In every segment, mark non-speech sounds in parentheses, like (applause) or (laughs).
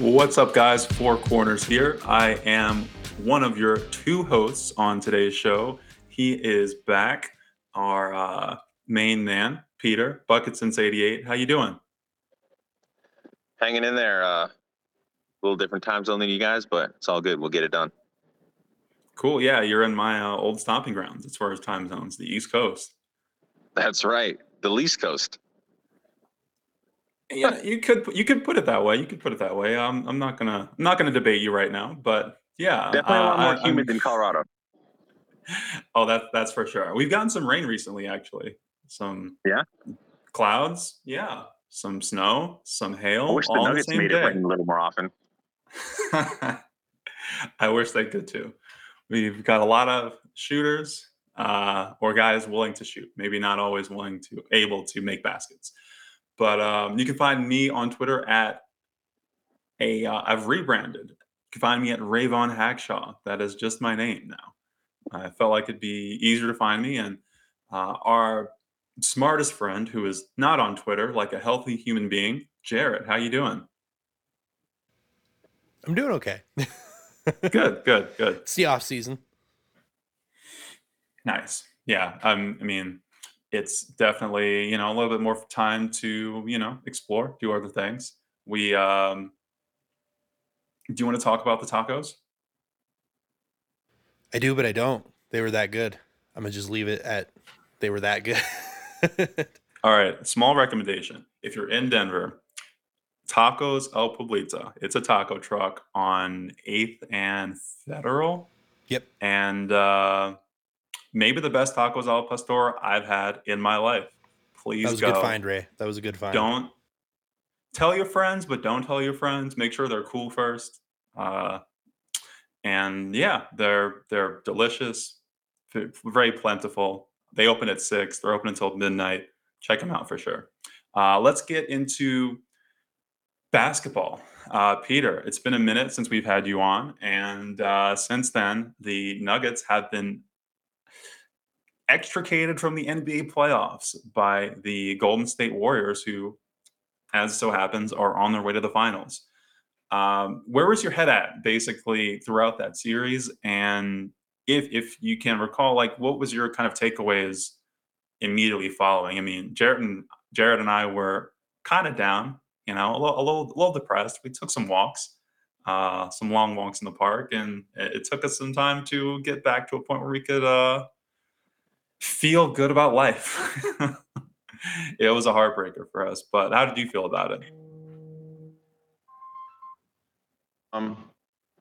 What's up, guys? Four Corners here. I am one of your two hosts on today's show. He is back, our uh, main man, Peter Bucket since '88. How you doing? Hanging in there. Uh, a little different time zone than you guys, but it's all good. We'll get it done. Cool. Yeah, you're in my uh, old stomping grounds as far as time zones, the East Coast. That's right. The least coast. Yeah, you could you could put it that way. You could put it that way. Um, I'm not gonna I'm not gonna debate you right now, but yeah, Definitely a lot uh, more humid I'm- than Colorado. (laughs) Oh, that that's for sure. We've gotten some rain recently, actually. Some Yeah? clouds. Yeah, some snow, some hail. I wish the Nuggets the made day. it rain a little more often. (laughs) I wish they could too. We've got a lot of shooters uh, or guys willing to shoot, maybe not always willing to able to make baskets. But um, you can find me on Twitter at a. Uh, I've rebranded. You can find me at Rayvon Hackshaw. That is just my name now. I felt like it'd be easier to find me, and uh, our smartest friend, who is not on Twitter, like a healthy human being, Jarett. How you doing? I'm doing okay. (laughs) Good, good, good. It's the off season. Nice. Yeah. Um, I mean, it's definitely, you know, a little bit more time to, you know, explore, do other things. We um do you want to talk about the tacos? I do, but I don't. They were that good. I'm gonna just leave it at they were that good. (laughs) All right, small recommendation. If you're in Denver, Tacos El Pueblito. It's a taco truck on 8th and Federal. yep. And uh maybe the best tacos al pastor I've had in my life. Please That was a good find, Ray. That was a good find. don't tell your friends but don't tell your friends. Make sure they're cool first. Uh, and yeah they're they're delicious very plentiful. They open at six. They're open until midnight. Check them out for sure. Uh, let's get into basketball. Uh, peter it's been a minute since we've had you on and uh, since then the nuggets have been extricated from the nba playoffs by the golden state warriors who as so happens, are on their way to the finals. Um, where was your head at basically throughout that series? And if if you can recall, like what was your kind of takeaways immediately following? I mean, Jarett and Jarett and I were kind of down, you know, a little, a little, a little depressed. We took some walks, uh, some long walks in the park, and it, it took us some time to get back to a point where we could uh, feel good about life. (laughs) it was a heartbreaker for us. But how did you feel about it? Um,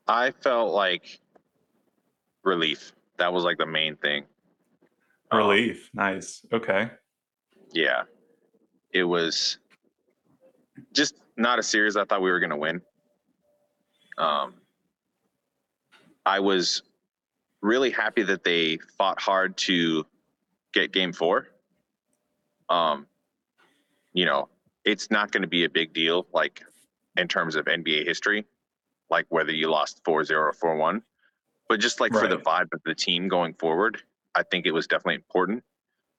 I felt like relief. That was like the main thing. Um, Relief. Nice. Okay. yeah. It was just not a series I thought we were going to win. Um, I was really happy that they fought hard to get game four. Um, you know, it's not going to be a big deal, like in terms of NBA history, like whether you lost 4 0 or 4 1. But just like for the vibe of the team going forward, I think it was definitely important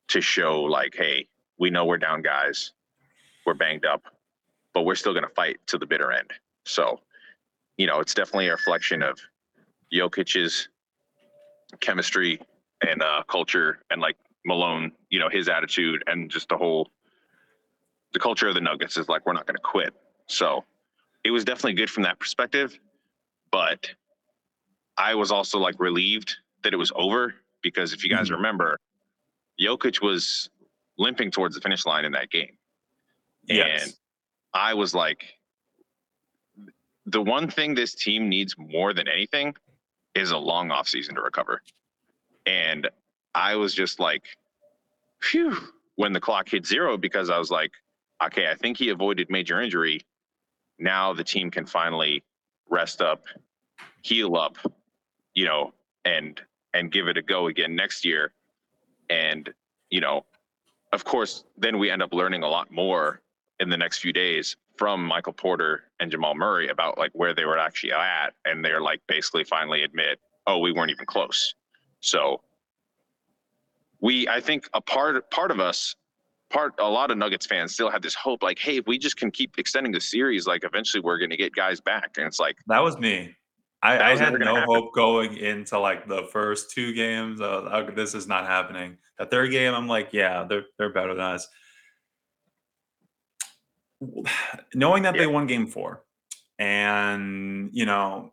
to show, like, hey, we know we're down guys, we're banged up, but we're still going to fight to the bitter end. So, you know, it's definitely a reflection of Jokic's chemistry and uh, culture and like Malone, you know, his attitude and just the whole the culture of the Nuggets is like we're not going to quit. So it was definitely good from that perspective, but I was also like relieved that it was over because if you guys Mhm. remember, Jokic was limping towards the finish line in that game. Yes. And I was like, the one thing this team needs more than anything is a long off season to recover. And I was just like, phew, when the clock hit zero, because I was like, okay, I think he avoided major injury. Now the team can finally rest up, heal up, you know, and and give it a go again next year. And, you know, of course, then we end up learning a lot more in the next few days from Michael Porter and Jamal Murray about like where they were actually at. And they're like basically finally admit, oh, we weren't even close. So we I think a part part of us part a lot of Nuggets fans still have this hope, like, hey, if we just can keep extending the series, like eventually we're gonna get guys back. And it's like That was me. I, I had no happen. hope going into like the first two games. Uh, this is not happening. The third game, I'm like, yeah, they're they're better than us. (sighs) Knowing that they won game four, and you know,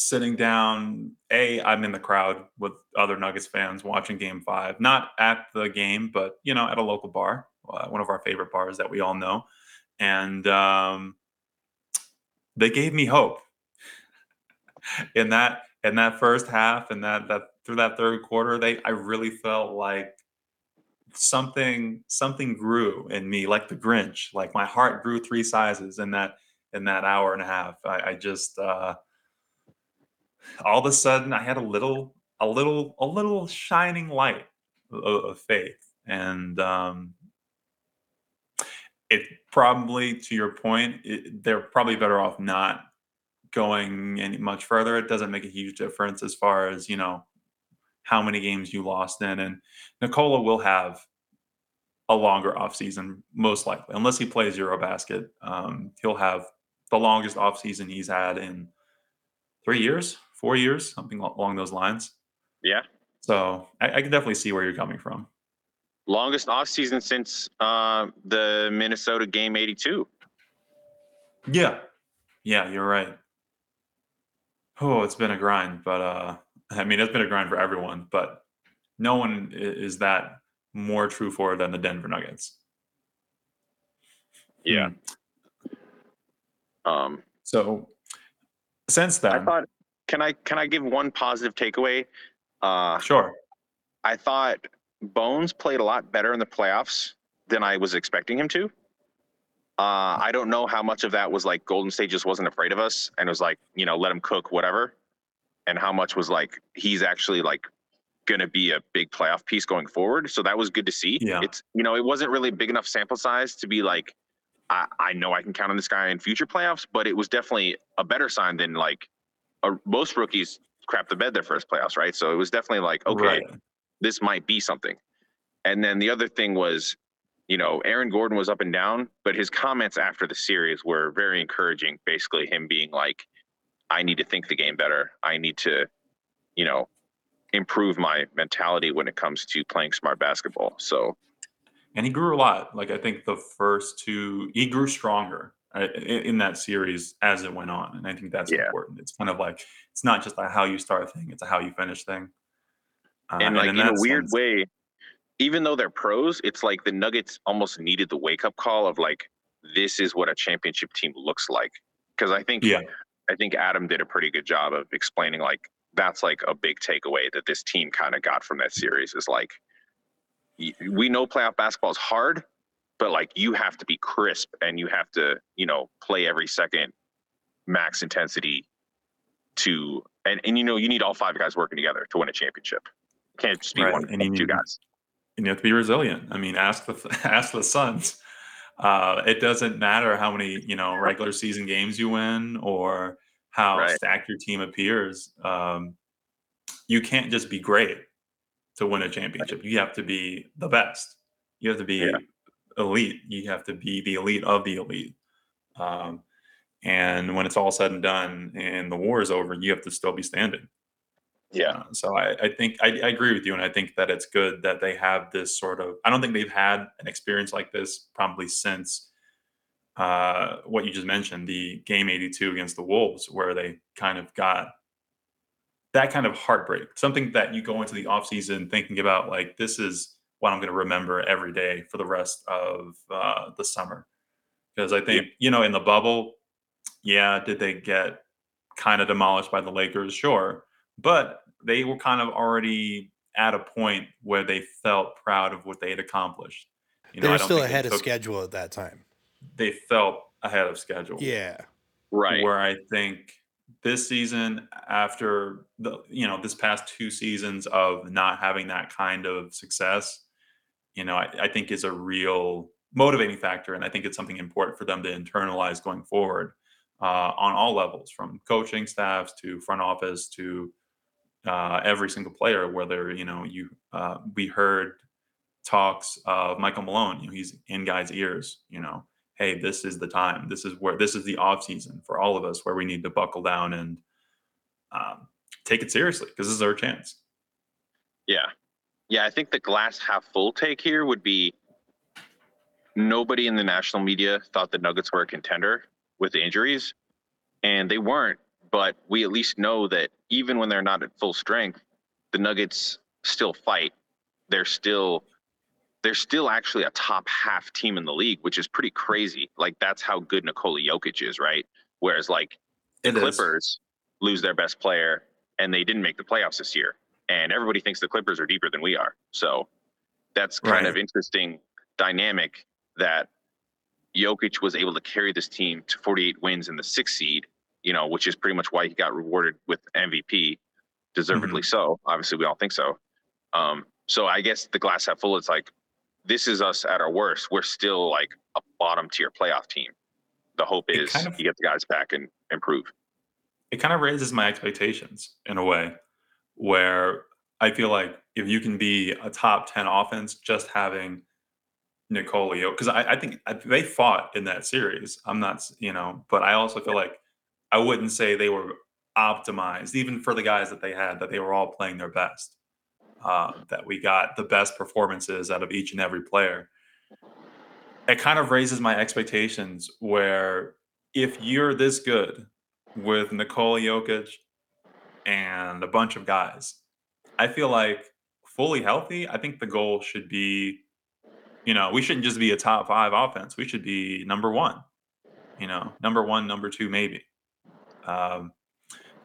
sitting down, a I'm in the crowd with other Nuggets fans watching Game Five, not at the game, but you know, at a local bar, uh, one of our favorite bars that we all know, and um, they gave me hope (laughs) in that in that first half and that that through that third quarter they i really felt like something something grew in me like the grinch like my heart grew three sizes in that in that hour and a half. I, I just uh all of a sudden i had a little a little a little shining light of, of faith and um it probably to your point it, they're probably better off not going any much further, it doesn't make a huge difference as far as you know how many games you lost in. And Nikola will have a longer offseason, most likely, unless he plays Eurobasket. Um, he'll have the longest offseason he's had in three years, four years, something along those lines. Yeah. So I, I can definitely see where you're coming from. longest off season since uh, the Minnesota game 82. Yeah. Yeah, you're right. Oh, it's been a grind, but uh (laughs) I mean it's been a grind for everyone, but no one is that more true for than the Denver Nuggets. Yeah. Hmm. Um, So since I then, thought, can I can I give one positive takeaway? Uh, sure. I thought Bones played a lot better in the playoffs than I was expecting him to. Uh, I don't know how much of that was like Golden State just wasn't afraid of us and was like, you know, let him cook, whatever. And how much was like he's actually like going to be a big playoff piece going forward. So that was good to see. Yeah. It's you know it wasn't really a big enough sample size to be like, I, I know I can count on this guy in future playoffs, but it was definitely a better sign than like a, most rookies crap the bed their first playoffs, right? So it was definitely like, okay, Right. this might be something. And then the other thing was, you know, Aaron Gordon was up and down, but his comments after the series were very encouraging. Basically, him being like, I need to think the game better. I need to, you know, improve my mentality when it comes to playing smart basketball. So, and he grew a lot. Like I think the first two, he grew stronger uh, in that series as it went on, and I think that's Yeah. important. It's kind of like it's not just a how you start thing; it's a how you finish thing. Uh, and like in in, a that weird way, even though they're pros, it's like the Nuggets almost needed the wake up call of like, this is what a championship team looks like. Because I think yeah, I think Adam did a pretty good job of explaining like that's like a big takeaway that this team kind of got from that series is like we know playoff basketball is hard, but like you have to be crisp and you have to, you know, play every second max intensity to and, and you know you need all five guys working together to win a championship. It can't just be Right, one and you two need- guys. and you have to be resilient. I mean, ask the (laughs) ask the Suns. Uh, it doesn't matter how many you know regular season games you win or how Right. stacked your team appears. Um, you can't just be great to win a championship. You have to be the best. You have to be Yeah. Elite. You have to be the elite of the elite. Um, and when it's all said and done and the war is over, you have to still be standing. Yeah. Uh, so I, I think I, I agree with you, and I think that it's good that they have this sort of. I don't think they've had an experience like this probably since uh, what you just mentioned, the game 82 against the Wolves, where they kind of got that kind of heartbreak, something that you go into the offseason thinking about, like this is what I'm going to remember every day for the rest of uh, the summer. Because I think you know in the bubble, yeah, did they get kind of demolished by the Lakers? Sure but they were kind of already at a point where they felt proud of what they had accomplished. You they were still think they ahead of schedule at that time. They felt ahead of schedule. Yeah. Right. Where I think this season, after the you know this past two seasons of not having that kind of success, you know, I, I think is a real motivating factor, and I think it's something important for them to internalize going forward uh, on all levels, from coaching staffs to front office to uh, every single player. Whether you know you, uh, we heard talks of Michael Malone. You know, he's in guys' ears. You know, hey, this is the time. This is where this is the off season for all of us where we need to buckle down and um, take it seriously because this is our chance. Yeah. Yeah, I think the glass half full take here would be nobody in the national media thought the Nuggets were a contender with the injuries, and they weren't. But we at least know that even when they're not at full strength, the Nuggets still fight. They're still they're still actually a top half team in the league, which is pretty crazy. Like that's how good Nikola Jokic is, right? Whereas like the It is. Clippers lose their best player and they didn't make the playoffs this year. And everybody thinks the Clippers are deeper than we are. So that's kind Right. of interesting dynamic that Jokic was able to carry this team to 48 wins in the sixth seed, you know, which is pretty much why he got rewarded with MVP, deservedly so. Obviously, we all think so. Um, so I guess the glass half full, it's like, this is us at our worst. We're still like a bottom tier playoff team. The hope is kind of- you get the guys back and improve. it kind of raises my expectations in a way where I feel like if you can be a top 10 offense, just having Nicolio, because I, I think I- they fought in that series. I'm not, you know, but I also feel like I wouldn't say they were optimized, even for the guys that they had, that they were all playing their best. Uh, that we got the best performances out of each and every player. It kind of raises my expectations where if you're this good with Nikola Jokic and a bunch of guys. I feel like fully healthy, I think the goal should be, you know, we shouldn't just be a top five offense. We should be number one, you know, number one, number two, maybe. Um,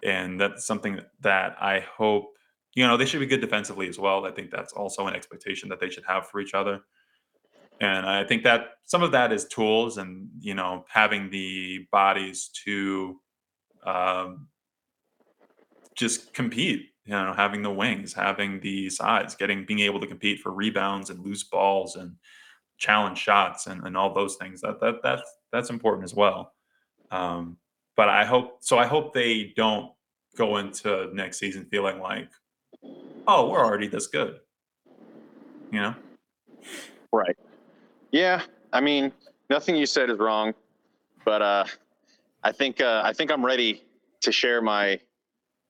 and that's something that I hope, you know, they should be good defensively as well. I think that's also an expectation that they should have for each other. And I think that some of that is tools and, you know, having the bodies to um, just compete. You know, having the wings, having the size, getting being able to compete for rebounds and loose balls and challenge shots and, and all those things. That that that's that's important as well. Um, but I hope so. I hope they don't go into next season feeling like, oh, we're already this good. You know, Right. Yeah. I mean, nothing you said is wrong, but uh, I think uh, I think I'm ready to share my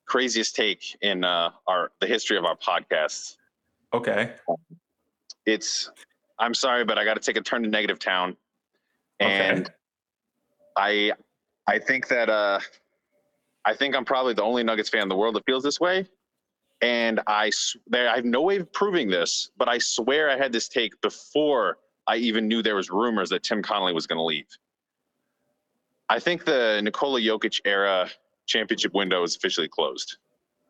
craziest take in uh, our the history of our podcast. okay, It's I'm sorry, but I got to take a turn to negative town, and okay, I I think that uh, I think I'm probably the only Nuggets fan in the world that feels this way. And I there I have no way of proving this, but I swear I had this take before I even knew there was rumors that Tim Connelly was going to leave. I think the Nikola Jokic era championship window is officially closed.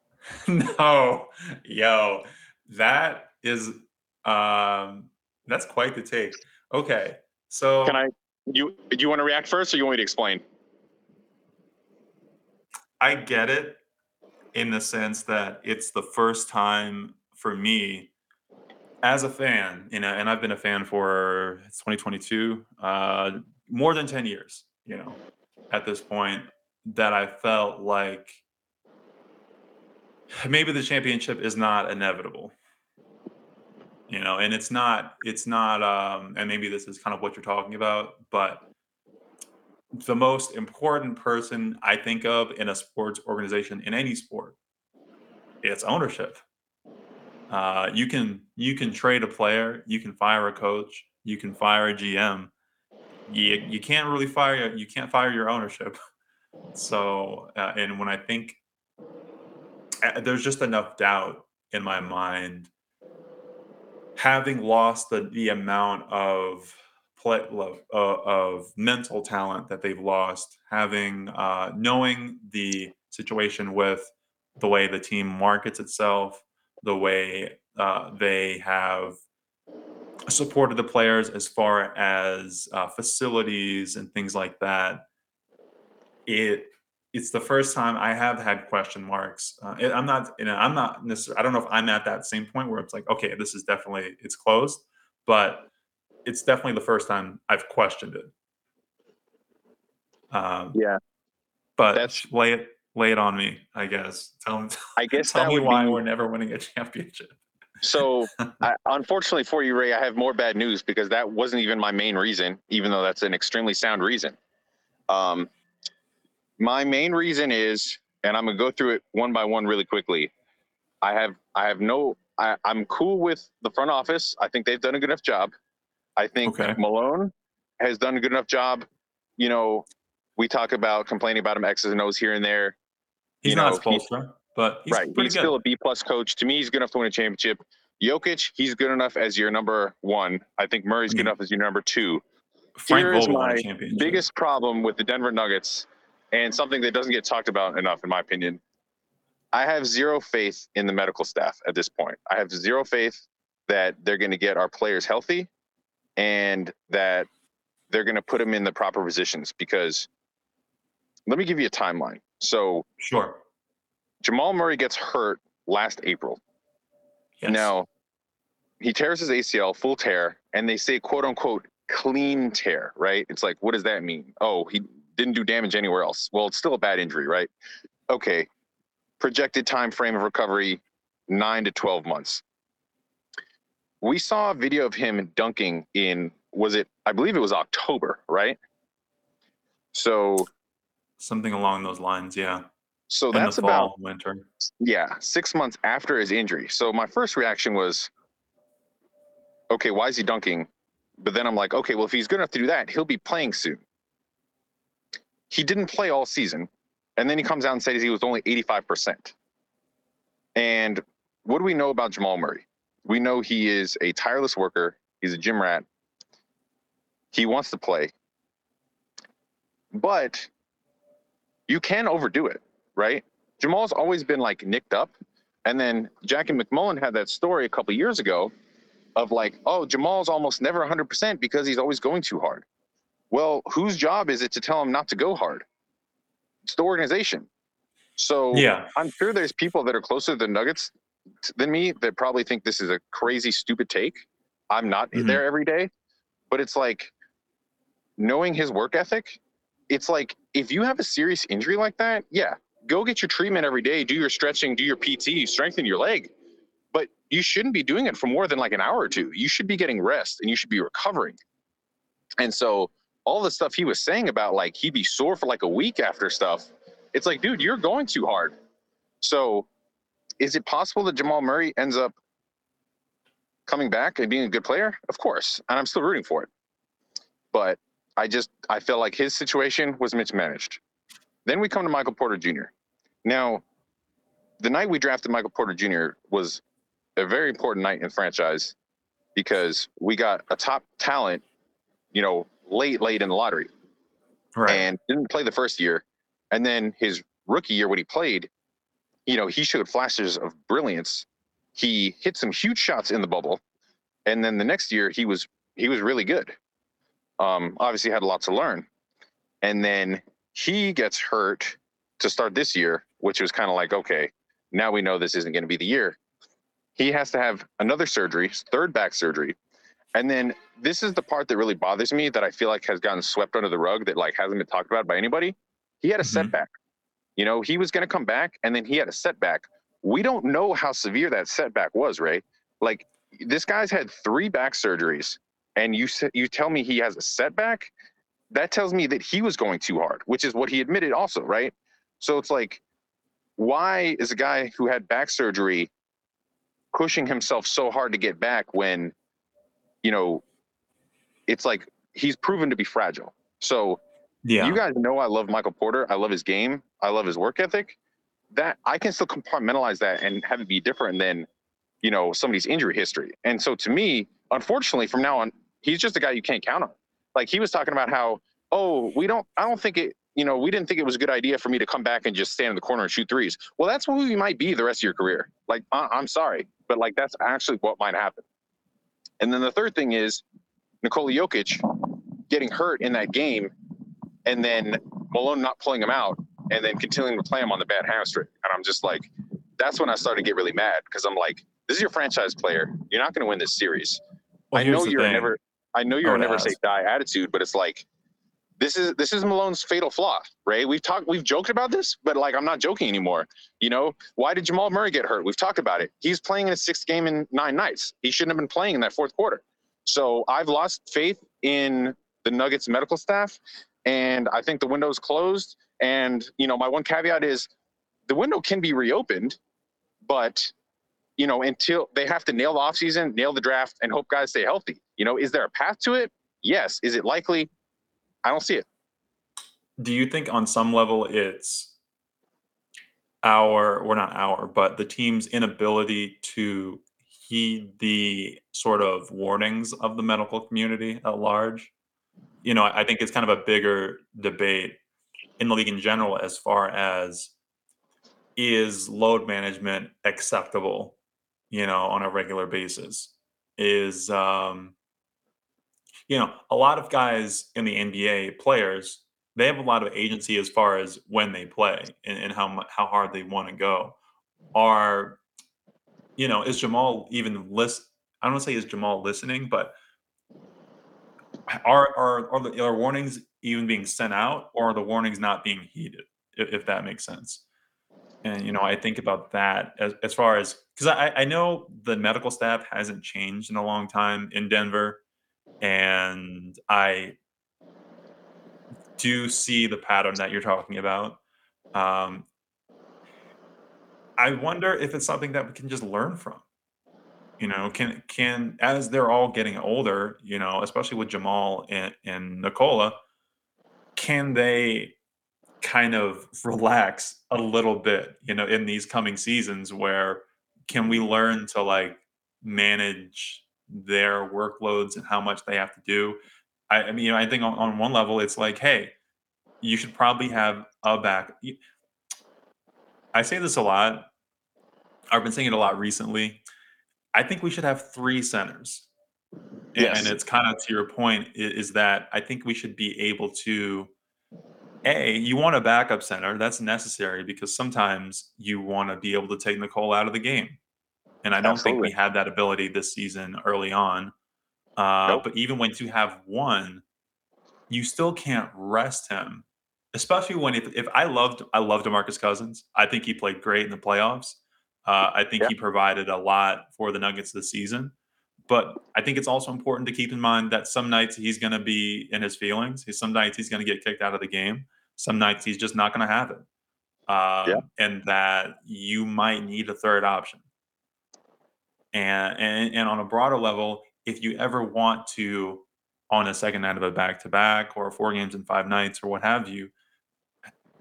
(laughs) no, yo, that is um, that's quite the take. Okay, so Can I? You do you want to react first, or you want me to explain? I get it in the sense that it's the first time for me as a fan, you know, and I've been a fan for it's 2022, uh, more than 10 years, you know, at this point, that I felt like maybe the championship is not inevitable. You know, and it's not, it's not, um, and maybe this is kind of what you're talking about, but the most important person I think of in a sports organization in any sport, it's ownership. Uh, you can you can trade a player, you can fire a coach, you can fire a GM. You you can't really fire you can't fire your ownership. (laughs) So uh, and when I think uh, there's just enough doubt in my mind, having lost the the amount of play love uh, of mental talent that they've lost, having uh, knowing the situation with the way the team markets itself, the way uh, they have supported the players as far as uh, facilities and things like that. It it's the first time I have had question marks. Uh, it- I'm not, you know, I'm not necessarily. I don't know if I'm at that same point where it's like, okay, this is definitely it's closed, but it's definitely the first time I've questioned it. Um, Yeah, but that's- lay it lay it on me, I guess. Tell, me. I guess (laughs) tell me why be we're never winning a championship. So, (laughs) I, unfortunately for you, Ray, I have more bad news because that wasn't even my main reason, even though that's an extremely sound reason. Um, my main reason is, and I'm gonna go through it one by one really quickly. I have, I have no, I, I'm cool with the front office. I think they've done a good enough job. I think Okay. Malone has done a good enough job. You know, we talk about complaining about him X's and O's here and there. He's you not know, Spoelstra, but he's right. He's good. still a B plus coach. To me, he's good enough to win a championship. Jokic, he's good enough as your number one. I think Murray's I good hmm. enough as your number two. Frank Here is Vogel my. Biggest problem with the Denver Nuggets, and something that doesn't get talked about enough, in my opinion. I have zero faith in the medical staff at this point. I have zero faith that they're going to get our players healthy and that they're going to put them in the proper positions because let me give you a timeline. So Sure. Jamal Murray gets hurt last April. Yes. Now, he tears his ACL, full tear, and they say quote unquote clean tear, right? It's like, what does that mean? Oh, he didn't do damage anywhere else. Well, it's still a bad injury, right? Okay. Projected time frame of recovery, nine to 12 months. We saw a video of him dunking in, was it, I believe it was October, right? So, something along those lines. Yeah. so In that's the about fall, winter. Yeah, six months after his injury. So my first reaction was, okay, why is he dunking? But then I'm like, okay, well, if he's good enough to do that, he'll be playing soon. He didn't play all season. And then he comes out and says he was only 85%. And what do we know about Jamal Murray? We know he is a tireless worker, he's a gym rat. He wants to play. But you can overdo it, right? Jamal's always been like nicked up. And then Jackie MacMullan had that story a couple years ago of like, oh, Jamal's almost never 100% because he's always going too hard. Well, whose job is it to tell him not to go hard? It's the organization. So Yeah. I'm sure there's people that are closer to the Nuggets than me that probably think this is a crazy, stupid take. I'm not Mhm. there every day, but it's like knowing his work ethic. It's like if you have a serious injury like that, yeah, go get your treatment every day, do your stretching, do your PT, strengthen your leg. But you shouldn't be doing it for more than like an hour or two. You should be getting rest and you should be recovering. And so all the stuff he was saying about like he'd be sore for like a week after stuff, it's like, dude, you're going too hard. So is it possible that Jamal Murray ends up coming back and being a good player? Of course. And I'm still rooting for it. But I just I feel like his situation was mismanaged. Then we come to Michael Porter Jr. Now, the night we drafted Michael Porter Jr. was a very important night in franchise because we got a top talent, you know, late, late in the lottery Right. and didn't play the first year. And then his rookie year when he played, you know, he showed flashes of brilliance. He hit some huge shots in the bubble. And then the next year he was he was really good. Um, obviously had a lot to learn. And then he gets hurt to start this year, which was kind of like, okay, now we know this isn't going to be the year. He has to have another surgery, third back surgery. And then this is the part that really bothers me that I feel like has gotten swept under the rug that like hasn't been talked about by anybody. He had a Mhm. setback. You know, he was going to come back and then he had a setback. We don't know how severe that setback was, Ray. Like this guy's had three back surgeries and you you tell me he has a setback? That tells me that he was going too hard, which is what he admitted also, right? So it's like why is a guy who had back surgery pushing himself so hard to get back when you know it's like he's proven to be fragile. So yeah. you guys know I love Michael Porter. I love his game. I love his work ethic. That I can still compartmentalize that and have it be different than, you know, somebody's injury history. And so to me, unfortunately, from now on, he's just a guy you can't count on. Like he was talking about how, oh, we don't, I don't think it, you know, we didn't think it was a good idea for me to come back and just stand in the corner and shoot threes. Well, that's who you might be the rest of your career. Like, I, I'm sorry, but like that's actually what might happen. And then the third thing is Nikola Jokic getting hurt in that game and then Malone not pulling him out and then continuing to play him on the bad hamstring. And I'm just like, that's when I started to get really mad because I'm like, this is your franchise player. You're not going to win this series. Well, I know you're thing. never, I know you're Oh, never say die attitude, but it's like, this is this is Malone's fatal flaw, Ray. We've talked, we've joked about this, but like I'm not joking anymore. You know, why did Jamal Murray get hurt? We've talked about it. He's playing in his sixth game in nine nights. He shouldn't have been playing in that fourth quarter. So I've lost faith in the Nuggets medical staff, and I think the window's closed. And you know, my one caveat is the window can be reopened, but you know, until they have to nail the offseason, nail the draft, and hope guys stay healthy. You know, is there a path to it? Yes. Is it likely? I don't see it. Do you think on some level it's our, or not our, but the team's inability to heed the sort of warnings of the medical community at large? You know, I think it's kind of a bigger debate in the league in general as far as is load management acceptable, you know, on a regular basis? Is um you know, a lot of guys in the NBA players, they have a lot of agency as far as when they play and, and how how hard they want to go. Are you know, is Jamal even list? I don't want to say is Jamal listening, but are are are the are warnings even being sent out, or are the warnings not being heeded? If, if that makes sense. And you know, I think about that as as far as because I I know the medical staff hasn't changed in a long time in Denver, and I do see the pattern that you're talking about. Um, I wonder if it's something that we can just learn from. You know, can can as they're all getting older, you know, especially with Jamal and, and Nikola, can they kind of (laughs) relax a little bit, you know, in these coming seasons where can we learn to like manage their workloads and how much they have to do? I, I mean, I think on, on one level, it's like, hey, you should probably have a back. I say this a lot. I've been saying it a lot recently. I think we should have three centers. Yes. And it's kind of to your point, is that I think we should be able to a, you want a backup center. That's necessary because sometimes you want to be able to take Nikola out of the game. And I don't think we had that ability this season early on. Uh, Nope. But even when you have one, you still can't rest him, especially when if, if I loved I loved Demarcus Cousins. I think he played great in the playoffs. Uh, I think Yeah. he provided a lot for the Nuggets this season. But I think it's also important to keep in mind that some nights he's going to be in his feelings. Some nights he's going to get kicked out of the game. Some nights he's just not going to have it. Um, And that you might need a third option. And, and and on a broader level, if you ever want to, on a second night of a back to back or four games in five nights or what have you,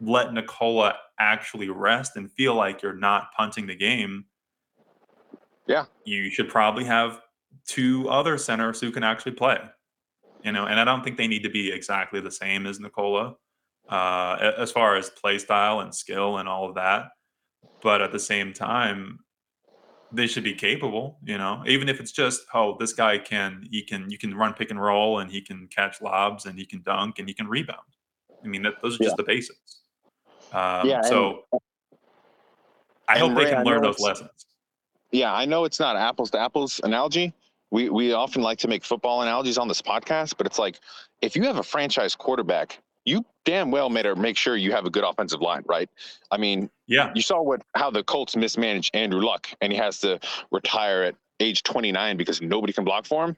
let Nikola actually rest and feel like you're not punting the game. Yeah. You should probably have two other centers who can actually play. You know, and I don't think they need to be exactly the same as Nikola, uh, as far as play style and skill and all of that. But at the same time, they should be capable, you know, even if it's just, oh, this guy can, he can, you can run pick and roll and he can catch lobs and he can dunk and he can rebound. I mean, that, those are just the basics. Um, Yeah, and- so I and hope they can I learn those lessons. Yeah, I know it's not apples to apples analogy. We we often like to make football analogies on this podcast, but it's like if you have a franchise quarterback, you damn well better make sure you have a good offensive line, right? I mean, Yeah. you saw what how the Colts mismanaged Andrew Luck, and he has to retire at age 29 because nobody can block for him.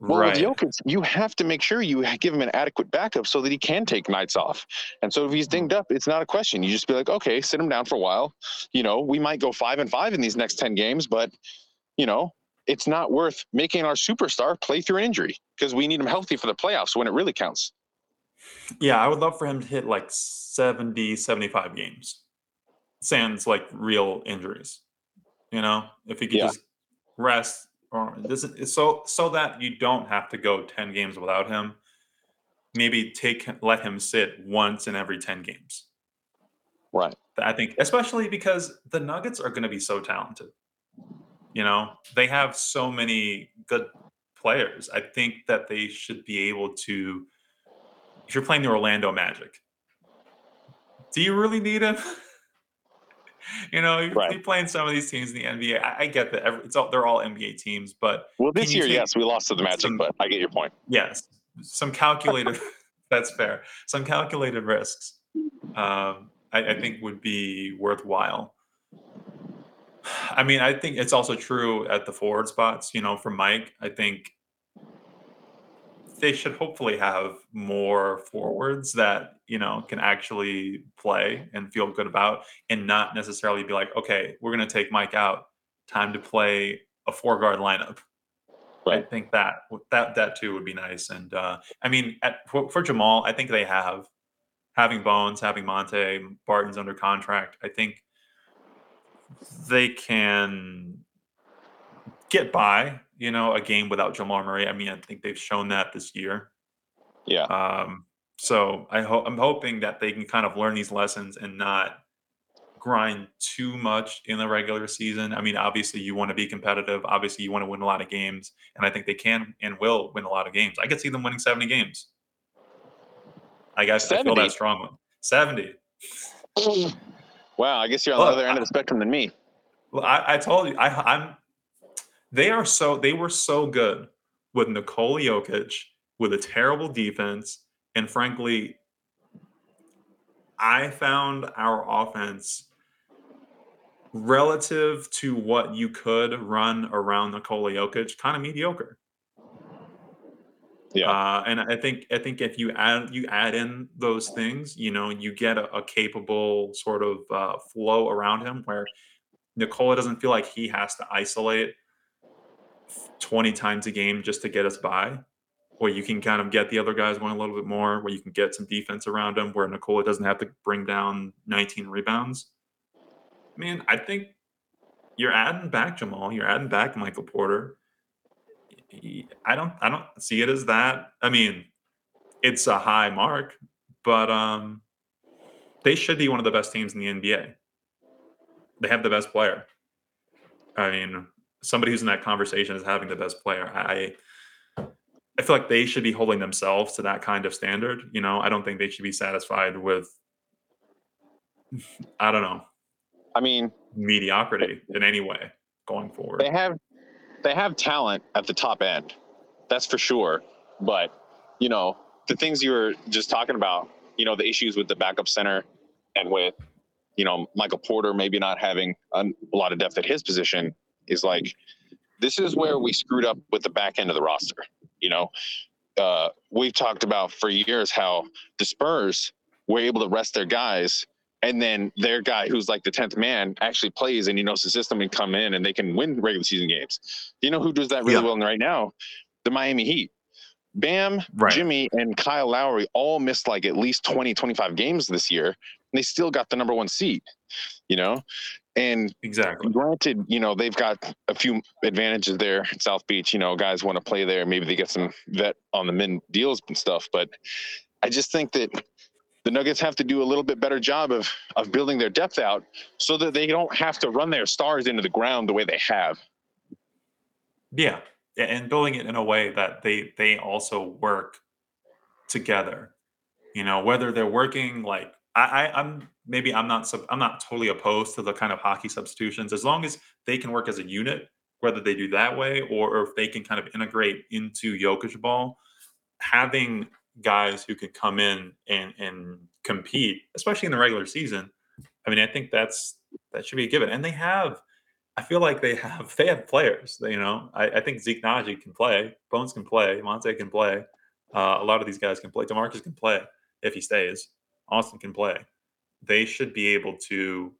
Well, right. with Jokic, you have to make sure you give him an adequate backup so that he can take nights off. And so if he's hmm. dinged up, it's not a question. You just be like, okay, sit him down for a while. You know, we might go five and five in these next 10 games, but, you know, it's not worth making our superstar play through an injury because we need him healthy for the playoffs when it really counts. Yeah, I would love for him to hit like 70, 75 games. Sans like real injuries. You know, if he could Yeah. just rest or this is so so that you don't have to go 10 games without him. Maybe take let him sit once in every 10 games. Right. I think especially because the Nuggets are going to be so talented. You know, they have so many good players. I think that they should be able to if you're playing the Orlando Magic, do you really need him? (laughs) you know, you're, Right. playing some of these teams in the NBA. I, I get that every, it's all, they're all NBA teams, but Well, this year, yes, we lost to the Magic, some- but I get your point. yes, some calculated (laughs) That's fair. Some calculated risks, um, I, I think, would be worthwhile. I mean, I think it's also true at the forward spots. You know, for Mike, I think they should hopefully have more forwards that you know can actually play and feel good about, and not necessarily be like, okay, we're going to take Mike out. Time to play a four guard lineup. I think that that that too would be nice. And uh, I mean, at, for, for Jamal, I think they have having Bones, having Monte, Barton's under contract. I think they can get by. You know, a game without Jamal Murray. I mean, I think they've shown that this year. Yeah. Um, so I hope I'm hoping that they can kind of learn these lessons and not grind too much in the regular season. I mean, obviously you want to be competitive. Obviously you want to win a lot of games, and I think they can and will win a lot of games. I could see them winning 70 games. I guess I feel 70? that strongly. 70. Wow, I guess you're on Look, the other end of the spectrum than me. Well, I, I told you, I, I'm. They are so they were so good with Nikola Jokic with a terrible defense, and frankly, I found our offense relative to what you could run around Nikola Jokic kind of mediocre. Yeah. Uh, and I think I think if you add you add in those things, you know, you get a, a capable sort of uh, flow around him where Nikola doesn't feel like he has to isolate 20 times a game just to get us by. Where you can kind of get the other guys going a little bit more, where you can get some defense around them, where Nikola doesn't have to bring down 19 rebounds. Man, I think you're adding back Jamal, you're adding back Michael Porter. I don't I don't see it as that. I mean, it's a high mark, but um they should be one of the best teams in the NBA. They have the best player. I mean, somebody who's in that conversation is having the best player. I I feel like they should be holding themselves to that kind of standard. You know, I don't think they should be satisfied with I don't know, I mean, mediocrity in any way going forward. they have they have talent at the top end. That's for sure. But, you know, the things you were just talking about, you know, the issues with the backup center and with, you know, Michael Porter maybe not having a, lot of depth at his position is like this is where we screwed up with the back end of the roster. You know, uh, we've talked about for years how the Spurs were able to rest their guys, and then their guy who's like the tenth man actually plays and he knows the system and come in and they can win regular season games. You know who does that really Yeah. well right now? The Miami Heat. Bam, Right. Jimmy, and Kyle Lowry all missed like at least 20, 25 games this year, they still got the number one seed. You know, and exactly. granted, you know, they've got a few advantages there at South Beach. You know, guys want to play there. Maybe they get some vet on the min deals and stuff. But I just think that the Nuggets have to do a little bit better job of of building their depth out so that they don't have to run their stars into the ground the way they have. Yeah, and building it in a way that they they also work together. You know, whether they're working like I, I I'm maybe I'm not sub, I'm not totally opposed to the kind of hockey substitutions as long as they can work as a unit. Whether they do that way or, or if they can kind of integrate into Jokic ball, having guys who can come in and and compete, especially in the regular season. I mean, I think that's that should be a given, and they have. I feel like they have they have players. You know, I, I think Zeke Nnaji can play, Bones can play, Monte can play. Uh, a lot of these guys can play. Demarcus can play if he stays. Austin can play. They should be able to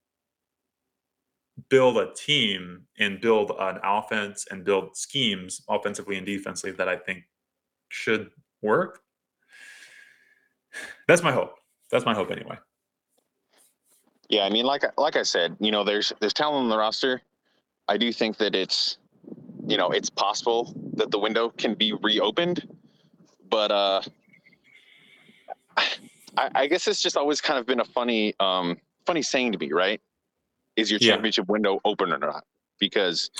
build a team and build an offense and build schemes offensively and defensively that I think should work. That's my hope. That's my hope anyway. Yeah, I mean, like like I said, you know, there's there's talent on the roster. I do think that it's, you know, it's possible that the window can be reopened, but uh, I, I guess it's just always kind of been a funny um funny saying to me, right? Is your Yeah. championship window open or not? Because,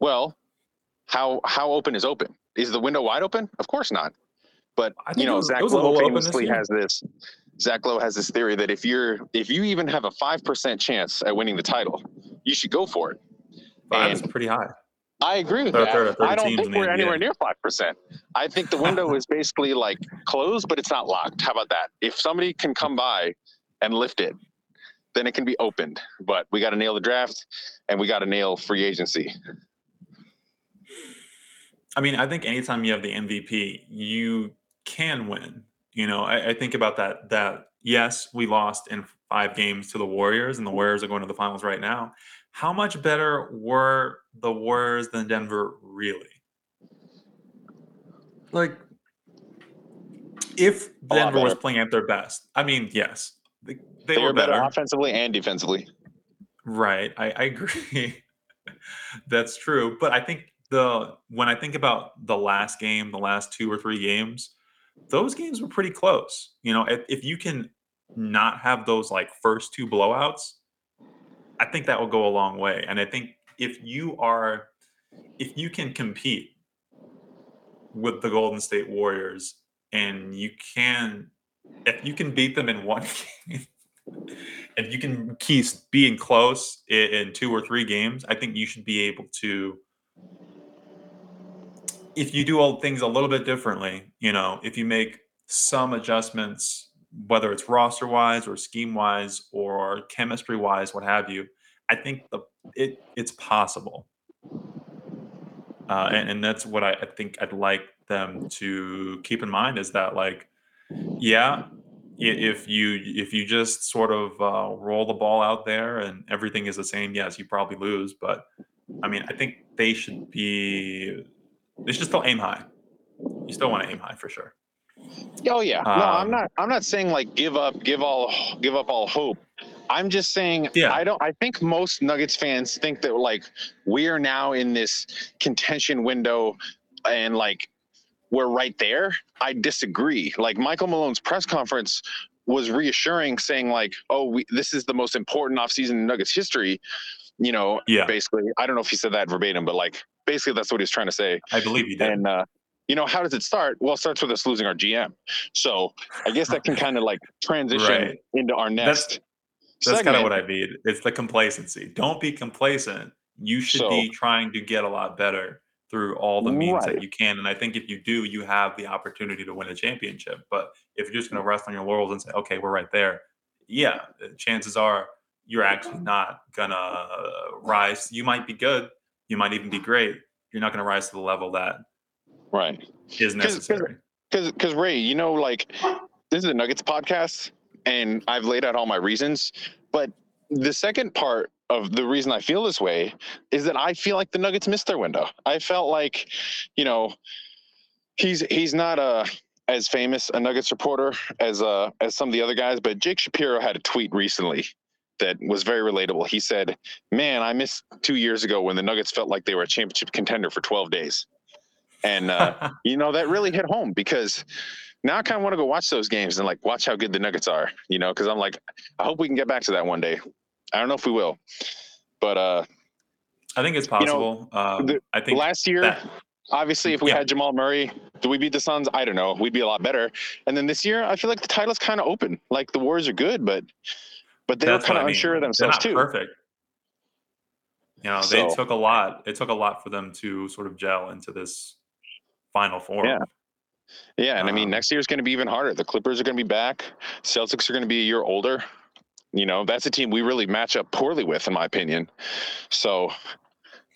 well, how how open is open? Is the window wide open? Of course not. But you know, was- Zach Lowe open this famously has this. Zach Lowe has this theory that if you're if you even have a five percent chance at winning the title, you should go for it. Five is pretty high. I agree with that. third of 30 I don't think we're anywhere near five percent. I think the window (laughs) is basically like closed, but it's not locked. How about that? If somebody can come by and lift it, then it can be opened. But we got to nail the draft, and we got to nail free agency. I mean, I think anytime you have the MVP, you can win. You know, I, I think about that. That yes, we lost in five games to the Warriors, and the Warriors are going to the finals right now. How much better were the Warriors than Denver really? Like, if Denver was playing at their best, I mean, yes, they, they, They were were better better. offensively and defensively. Right. I, I agree. (laughs) That's true. But I think the when I think about the last game, the last two or three games, those games were pretty close. You know, if, if you can not have those like first two blowouts, I think that will go a long way. And I think if you are if you can compete with the Golden State Warriors and you can if you can beat them in one (laughs) game and you can keep being close in two or three games, I think you should be able to. If you do all things a little bit differently, you know, if you make some adjustments, whether it's roster wise or scheme wise or chemistry wise, what have you, I think the it it's possible. Uh, and, and that's what I, I think I'd like them to keep in mind is that like, yeah, if you if you just sort of uh, roll the ball out there and everything is the same, yes, you probably lose. But I mean, I think they should be they should still aim high. You still want to aim high for sure. Oh yeah. no, I'm Um, not. I'm not saying like give up, give all, give up all hope. I'm just saying. Yeah. I don't. I think most Nuggets fans think that like we are now in this contention window, and like we're right there. I disagree. Like Michael Malone's press conference was reassuring, saying like, "Oh, we, this is the most important offseason in Nuggets history." You know, Yeah, basically. I don't know if he said that verbatim, but like basically that's what he's trying to say. I believe he did. And uh, you know, how does it start? Well, it starts with us losing our GM. So I guess that can (laughs) kind of like transition Right. into our That's- next. That's kind of what I mean. It's the complacency. Don't be complacent. You should So- be trying to get a lot better through all the means Right. that you can. And I think if you do, you have the opportunity to win a championship. But if you're just going to rest on your laurels and say, okay, we're right there, yeah, chances are you're actually not going to rise. You might be good. You might even be great. You're not going to rise to the level that Right. is 'cause- necessary. Because, because Ray, you know, like this is a Nuggets podcast, and I've laid out all my reasons. But the second part of the reason I feel this way is that I feel like the Nuggets missed their window. I felt like, you know, he's he's not a as famous a Nuggets reporter as uh as some of the other guys, but Jake Shapiro had a tweet recently that was very relatable. He said, "Man, I missed two years ago when the Nuggets felt like they were a championship contender for 12 days." And uh, (laughs) you know that really hit home because now I kind of want to go watch those games and like watch how good the Nuggets are. You know, because I'm like, I hope we can get back to that one day. I don't know if we will, but uh, I think it's you possible. know, um, the I think last year, that- obviously, if we Yeah. had Jamal Murray, do we beat the Suns? I don't know. We'd be a lot better. And then this year, I feel like the title's kind of open. Like the Warriors are good, but but they That's were kind of I mean. unsure of themselves too. Perfect. You know, they took a lot. It took a lot for them to sort of gel into this final form. Yeah. Yeah, and I mean, Um, next year is going to be even harder. The Clippers are going to be back. Celtics are going to be a year older. You know, that's a team we really match up poorly with, in my opinion. So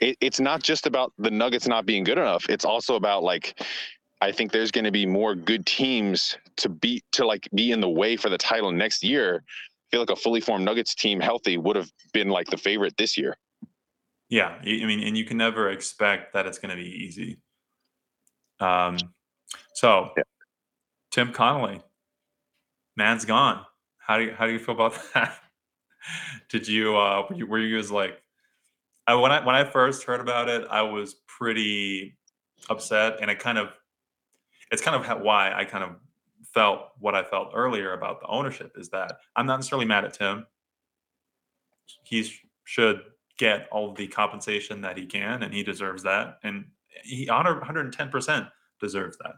it, it's not just about the Nuggets not being good enough. It's also about like, I think there's going to be more good teams to beat to like be in the way for the title next year. I feel like a fully formed Nuggets team, healthy, would have been like the favorite this year. Yeah, I mean, and you can never expect that it's going to be easy. Um, so Yeah. Tim Connelly, man's gone. How do you how do you feel about (laughs) that? Did you uh were you, were you as like I, when I when I first heard about it, I was pretty upset, and it kind of it's kind of why I kind of felt what I felt earlier about the ownership is that I'm not necessarily mad at Tim. He should get all the compensation that he can, and he deserves that. And he 110% deserves that.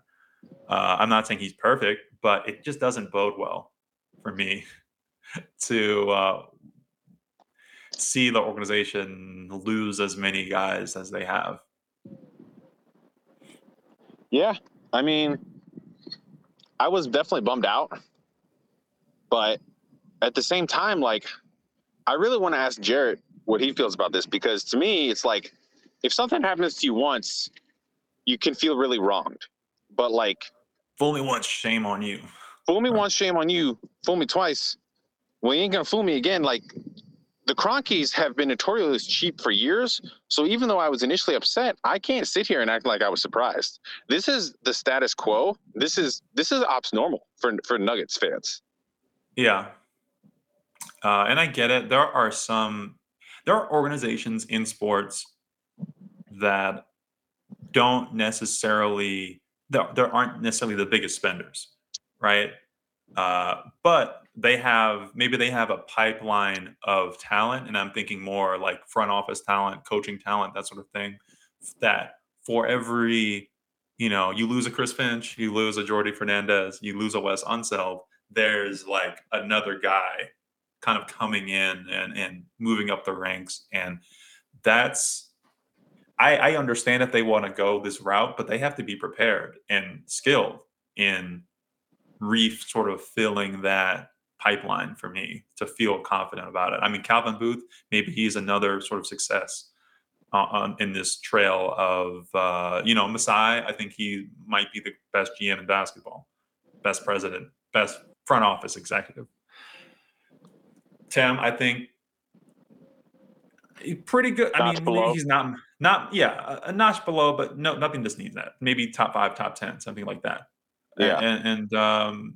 Uh, I'm not saying he's perfect, but it just doesn't bode well for me (laughs) to uh, see the organization lose as many guys as they have. Yeah, I mean, I was definitely bummed out, but at the same time, like, I really want to ask Jarett what he feels about this because to me, it's like if something happens to you once, you can feel really wronged, but like, Fool me once, shame on you. fool me once, shame on you. Fool me twice, well, you ain't gonna fool me again. Like, the Kroenkes have been notoriously cheap for years. So even though I was initially upset, I can't sit here and act like I was surprised. This is the status quo. This is this is ops normal for for Nuggets fans. Yeah. Uh, and I get it. There are some, there are organizations in sports that don't necessarily, there, aren't necessarily the biggest spenders, right? Uh, but they have, maybe they have a pipeline of talent. And I'm thinking more like front office talent, coaching talent, that sort of thing. That for every, you know, you lose a Chris Finch, you lose a Jordi Fernandez, you lose a Wes Unseld, there's like another guy kind of coming in and, and moving up the ranks. And that's, I, I understand if they want to go this route, but they have to be prepared and skilled in re sort of filling that pipeline for me to feel confident about it. I mean, Calvin Booth, maybe he's another sort of success uh, on, in this trail of, uh, you know, Masai. I think he might be the best GM in basketball, best president, best front office executive. Tim, I think he- pretty good. I mean, below. he's not not yeah, a, a notch below, but no, nothing to sneeze at. Maybe top five, top ten, something like that. Yeah. and, and um,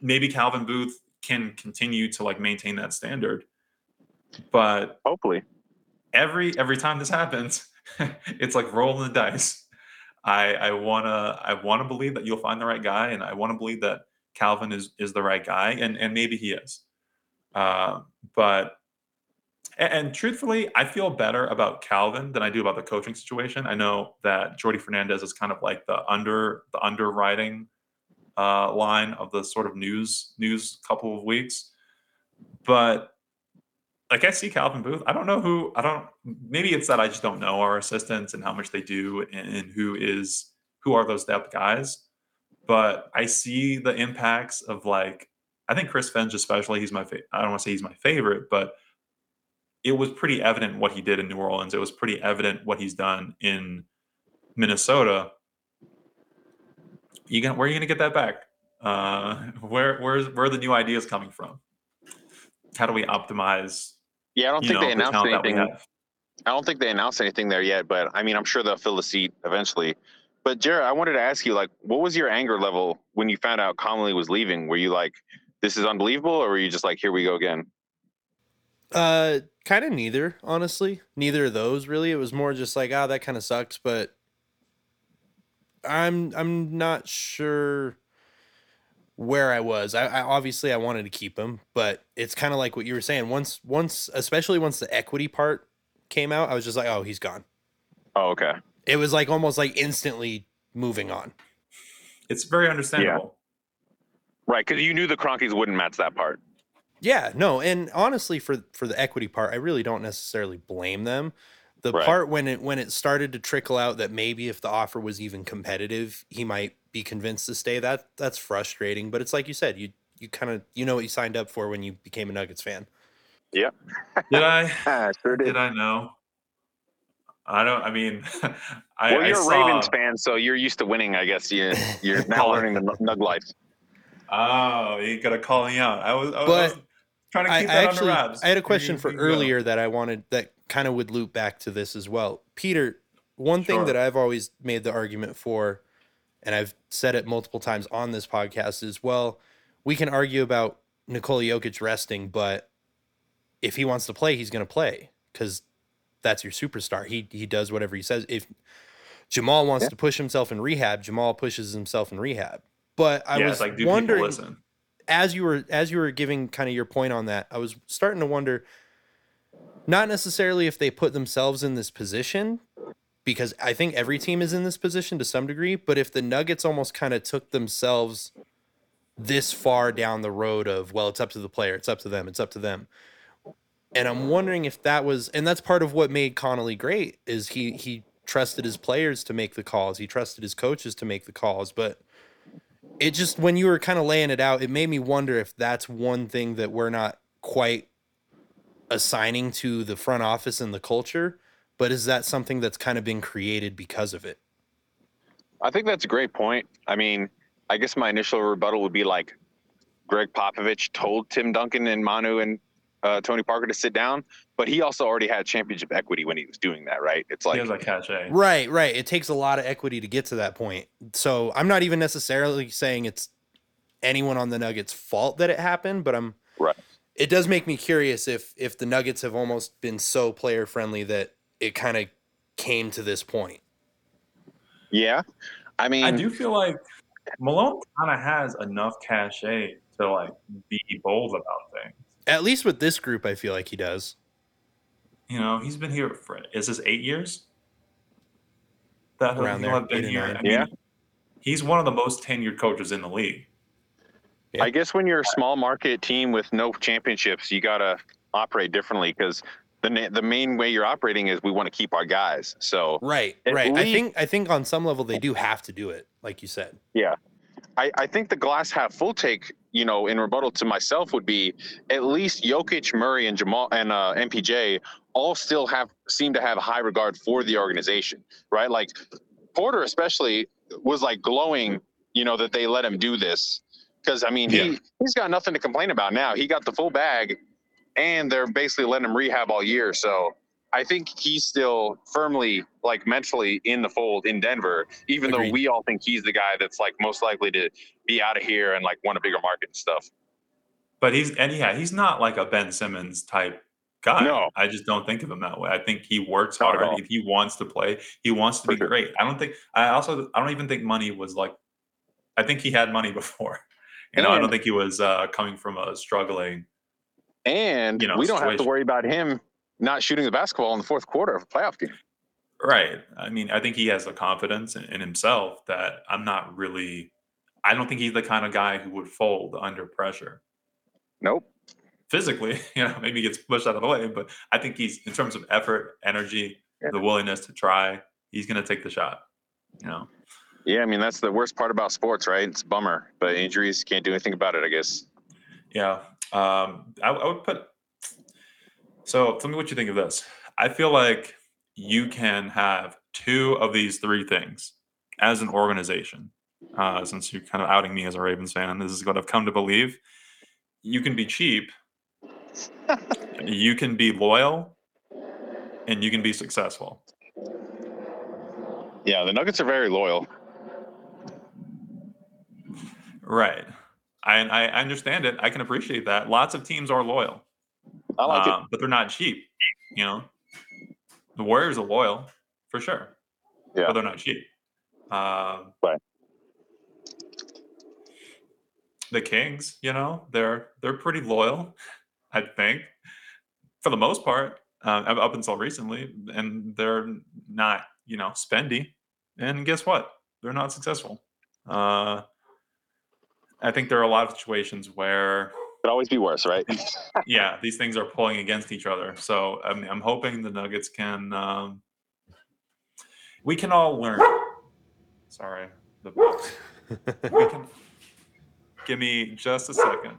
maybe Calvin Booth can continue to like maintain that standard, but Hopefully, every every time this happens, (laughs) it's like rolling the dice. I I wanna I wanna believe that you'll find the right guy, and I want to believe that Calvin is is the right guy, and and maybe he is. Uh, but and, truthfully, I feel better about Calvin than I do about the coaching situation. I know that Jordi Fernandez is kind of like the under the underwriting uh, line of the sort of news news couple of weeks, but like I see Calvin Booth. I don't know who. I don't. Maybe it's that I just don't know our assistants and how much they do, and, and who is who are those depth guys. But I see the impacts of like I think Chris Finch especially. He's my. Fa- I don't want to say he's my favorite, but it was pretty evident what he did in New Orleans. It was pretty evident what he's done in Minnesota. You gonna where are you gonna get that back? Uh, where where's where are the new ideas coming from? How do we optimize yeah. I don't think know, they announced talent that we anything. I don't think they announced anything there yet, but I mean, I'm sure they'll fill the seat eventually. But Jarett, I wanted to ask you, like, what was your anger level when you found out Connelly was leaving? Were you like, "This is unbelievable," or were you just like, "Here we go again"? Uh, kind of neither, honestly. Neither of those really. It was more just like, ah, that kind of sucks, but I'm I'm not sure where I was. I, I obviously I wanted to keep him, but it's kind of like what you were saying. Once once especially once the equity part came out, I was just like, oh, he's gone. Oh, okay. It was like almost like instantly moving on. It's very understandable. Yeah. Right, because you knew the Kroenkes wouldn't match that part. Yeah, no, and honestly, for for the equity part, I really don't necessarily blame them. The Right. part when it when it started to trickle out that maybe if the offer was even competitive, he might be convinced to stay. That that's frustrating. But it's like you said, you you kind of you know what you signed up for when you became a Nuggets fan. Yep. did I? (laughs) Sure Did I know? I don't. I mean, (laughs) I, well, you're saw, a Ravens fan, so you're used to winning. I guess you you're (laughs) now learning the Nug life. Oh, you gotta call me out. I was, I was, I But was trying to I, keep I that actually under wraps. I had a You- question for you go. earlier that I wanted that kind of would loop back to this as well. Peter, one thing that I've always made the argument for, and I've said it multiple times on this podcast is well, we can argue about Nikola Jokic resting, but if he wants to play, he's going to play because that's your superstar. He he does whatever he says. If Jamal wants Yeah. to push himself in rehab, Jamal pushes himself in rehab. But I yeah, was like, do wondering people listen? As you were as you were giving kind of your point on that, I was starting to wonder not necessarily if they put themselves in this position because I think every team is in this position to some degree, but if the Nuggets almost kind of took themselves this far down the road of well, it's up to the player, it's up to them, it's up to them. And I'm wondering if that was and that's part of what made Connelly great is he he trusted his players to make the calls. He trusted his coaches to make the calls. But it just when you were kind of laying it out, it made me wonder if that's one thing that we're not quite assigning to the front office and the culture. But is that something that's kind of been created because of it? I think that's a great point. I mean, I guess my initial rebuttal would be like Gregg Popovich told Tim Duncan and Manu and uh, Tony Parker to sit down, but he also already had championship equity when he was doing that, right? It's he like, has a cachet. Right, right. It takes a lot of equity to get to that point. So I'm not even necessarily saying it's anyone on the Nuggets' fault that it happened, but I'm Right. It does make me curious if if the Nuggets have almost been so player friendly that it kind of came to this point. yeah. I mean, I do feel like Malone kind of has enough cachet to like be bold about things. At least with this group, I feel like he does. You know, he's been here for is this eight years? That Around he'll there, have been eight or here. nine. I mean, Yeah. he's one of the most tenured coaches in the league. Yeah. I guess when you're a small market team with no championships, you gotta operate differently because the na- the main way you're operating is we want to keep our guys. So Right, At right. I least- think I think on some level they do have to do it, like you said. Yeah, I, I think the glass half full take, you know, in rebuttal to myself would be at least Jokic, Murray, and Jamal and uh, MPJ all still have seem to have high regard for the organization, right? Like Porter especially was like glowing, you know, that they let him do this because I mean he Yeah. he's got nothing to complain about now. He got the full bag, and they're basically letting him rehab all year. So I think he's still firmly like mentally in the fold in Denver, even Agreed. though we all think he's the guy that's like most likely to be out of here and like want a bigger market and stuff. But he's and yeah, he's not like a Ben Simmons type guy. No. I just don't think of him that way. I think he works Not hard. If he wants to play, he wants to For be sure. great. I don't think I also I don't even think money was like I think he had money (laughs) before. You know, I don't think he was uh, coming from a struggling. And You know, we don't have to worry about him not shooting the basketball in the fourth quarter of a playoff game. Right. I mean, I think he has the confidence in, in himself that I'm not really. I don't think he's the kind of guy who would fold under pressure. Nope. physically, (laughs) you know, maybe he gets pushed out of the way, but I think he's in terms of effort, energy, Yeah. the willingness to try, he's going to take the shot. You know, Yeah, I mean that's the worst part about sports, right? It's a bummer, but injuries can't do anything about it, I guess. yeah. Um, I, I would put. So tell me what you think of this. I feel like you can have two of these three things as an organization. Uh, since you're kind of outing me as a Ravens fan, this is what I've come to believe. You can be cheap, you can be loyal, and you can be successful. Yeah, the Nuggets are very loyal. Right. I, I I understand it. I can appreciate that. Lots of teams are loyal, I like um, but they're not cheap. You know, the Warriors are loyal for sure, Yeah. but they're not cheap. Um, Right. The Kings, you know, they're they're pretty loyal, I think, for the most part, uh, up- until recently, and they're not, you know, spendy. And guess what? They're not successful. Uh, I think there are a lot of situations where it. Could always be worse, right? (laughs) yeah, these things are pulling against each other. So I mean, I'm hoping the Nuggets can. Um, we can all learn. Sorry, the (laughs) we can. Give me just a second.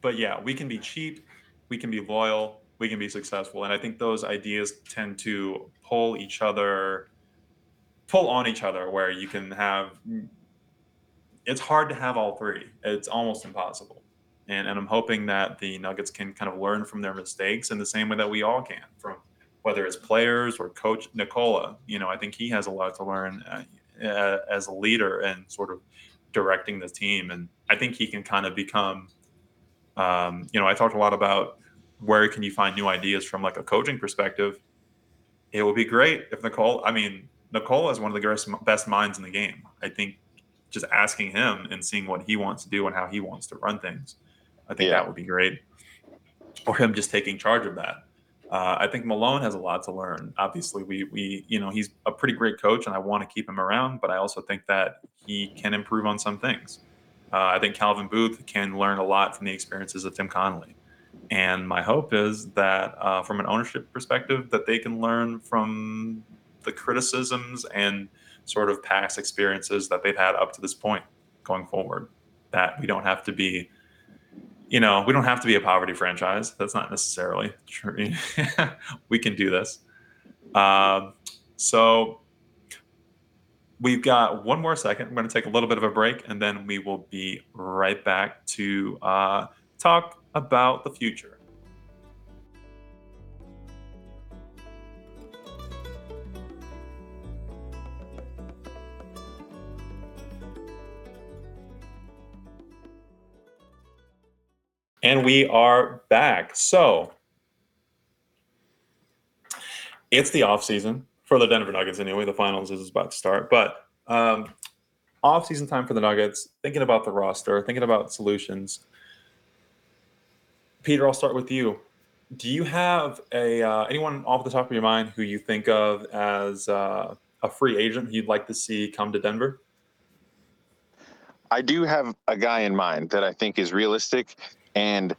But yeah, we can be cheap, we can be loyal, we can be successful, and I think those ideas tend to pull each other, pull on each other. Where you can have, it's hard to have all three. It's almost impossible. And, and I'm hoping that the Nuggets can kind of learn from their mistakes in the same way that we all can from whether it's players or coach Nikola. You know, I think he has a lot to learn uh, uh, as a leader and sort of directing the team. And I think he can kind of become, um, you know, I talked a lot about where can you find new ideas from like a coaching perspective. It would be great if Nicole, I mean, Nikola is one of the best minds in the game. I think just asking him and seeing what he wants to do and how he wants to run things, I think Yeah. that would be great. Or him just taking charge of that. Uh, I think Malone has a lot to learn. Obviously, we we you know he's a pretty great coach, and I want to keep him around. But I also think that he can improve on some things. Uh, I think Calvin Booth can learn a lot from the experiences of Tim Connelly. And my hope is that, uh, from an ownership perspective, that they can learn from the criticisms and sort of past experiences that they've had up to this point going forward. That we don't have to be, you know, we don't have to be a poverty franchise. That's not necessarily true. (laughs) we can do this. Um, so we've got one more second. We're going to take a little bit of a break, and then we will be right back to uh, talk about the future. And we are back. So it's the off season for the Denver Nuggets anyway. The finals is about to start, but um, off season time for the Nuggets. Thinking about the roster, thinking about solutions. Peter, I'll start with you. Do you have a uh, anyone off the top of your mind who you think of as uh, a free agent you'd like to see come to Denver? I do have a guy in mind that I think is realistic. And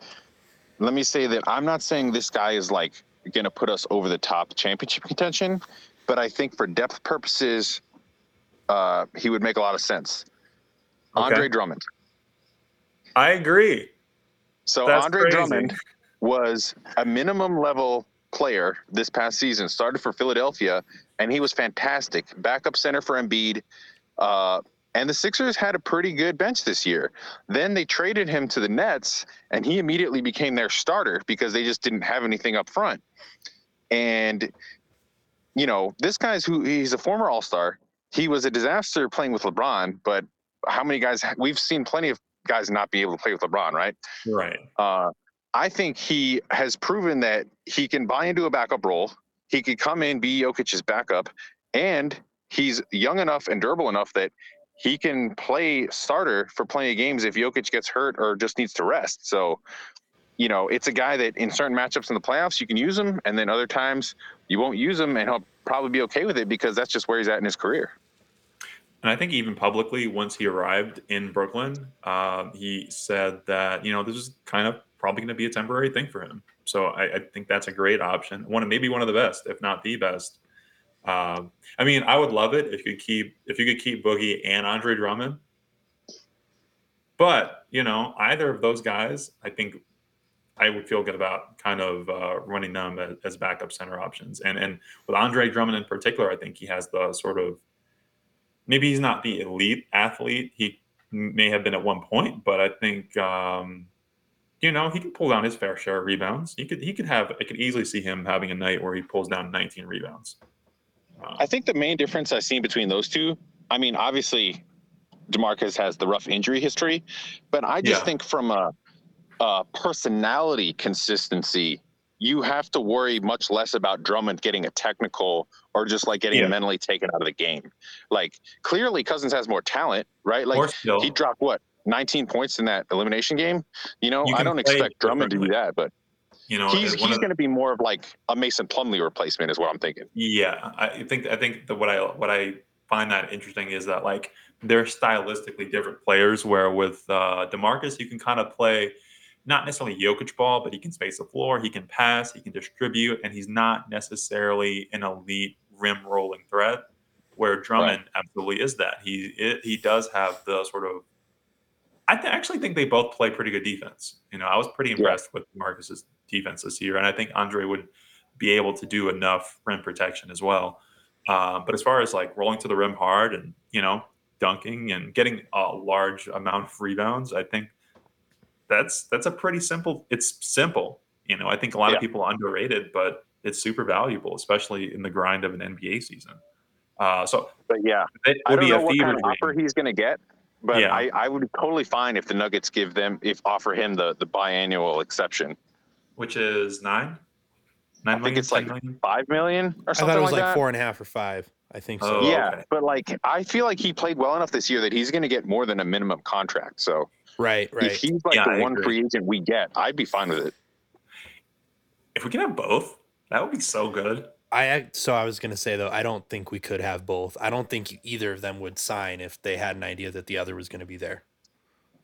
let me say that I'm not saying this guy is like going to put us over the top championship contention, but I think for depth purposes, uh, he would make a lot of sense. Okay. Andre Drummond. I agree. So That's Andre crazy. Drummond was a minimum level player this past season. Started for Philadelphia, and he was fantastic. Backup center for Embiid. Uh, and the Sixers had a pretty good bench this year. Then they traded him to the Nets, and he immediately became their starter because they just didn't have anything up front. And you know, this guy's who he's a former All Star. He was a disaster playing with LeBron, but how many guys we've seen plenty of guys not be able to play with LeBron, right? Right. Uh, I think he has proven that he can buy into a backup role. He could come in, be Jokic's backup, and he's young enough and durable enough that he can play starter for plenty of games if Jokic gets hurt or just needs to rest. So, you know, it's a guy that in certain matchups in the playoffs you can use him, and then other times you won't use him, and he'll probably be okay with it because that's just where he's at in his career. And I think even publicly, once he arrived in Brooklyn, um, he said that you know this is kind of probably going to be a temporary thing for him. So I, I think that's a great option. One, maybe one of the best, if not the best. Um, I mean, I would love it if you could keep if you could keep Boogie and Andre Drummond. But you know, either of those guys, I think I would feel good about kind of uh, running them as, as backup center options. And and with Andre Drummond in particular, I think he has the sort of maybe he's not the elite athlete he may have been at one point, but I think um, you know he can pull down his fair share of rebounds. He could he could have I could easily see him having a night where he pulls down 19 rebounds. I think the main difference I've seen between those two, I mean, obviously, Demarcus has the rough injury history, but I just Yeah. think from a, a personality consistency, you have to worry much less about Drummond getting a technical or just like getting Yeah. mentally taken out of the game. Like clearly, Cousins has more talent, right? Like he dropped what 19 points in that elimination game. You know, You I don't expect Drummond to do that, but you know, he's he's going to be more of like a Mason Plumlee replacement, is what I'm thinking. Yeah, I think I think that what I what I find that interesting is that like they're stylistically different players. Where with uh, Demarcus, you can kind of play not necessarily Jokic ball, but he can space the floor, he can pass, he can distribute, and he's not necessarily an elite rim rolling threat. Where Drummond absolutely is that. He it, he does have the sort of. I th- actually think they both play pretty good defense. You know, I was pretty impressed with Marcus's defense this year, and I think Andre would be able to do enough rim protection as well. Um, but as far as like rolling to the rim hard and you know dunking and getting a large amount of rebounds, I think that's that's a pretty simple. It's simple. You know, I think a lot Yeah. of people underrate it, but it's super valuable, especially in the grind of an NBA season. Uh, so But yeah, it I don't be know a what fever kind of offer he's going to get, but Yeah. I, I would be totally fine if the Nuggets give them if offer him the the biannual exception. which is nine. Nine I think million, it's like million? Five million or something. I thought it was like like four and a half or five. I think so. Oh, yeah, okay. but like I feel like he played well enough this year that he's going to get more than a minimum contract. So Right, right. if he's like Yeah, the I one agree. free agent we get, I'd be fine with it. If we can have both, that would be so good. I so I was gonna say though, I don't think we could have both. I don't think either of them would sign if they had an idea that the other was gonna be there.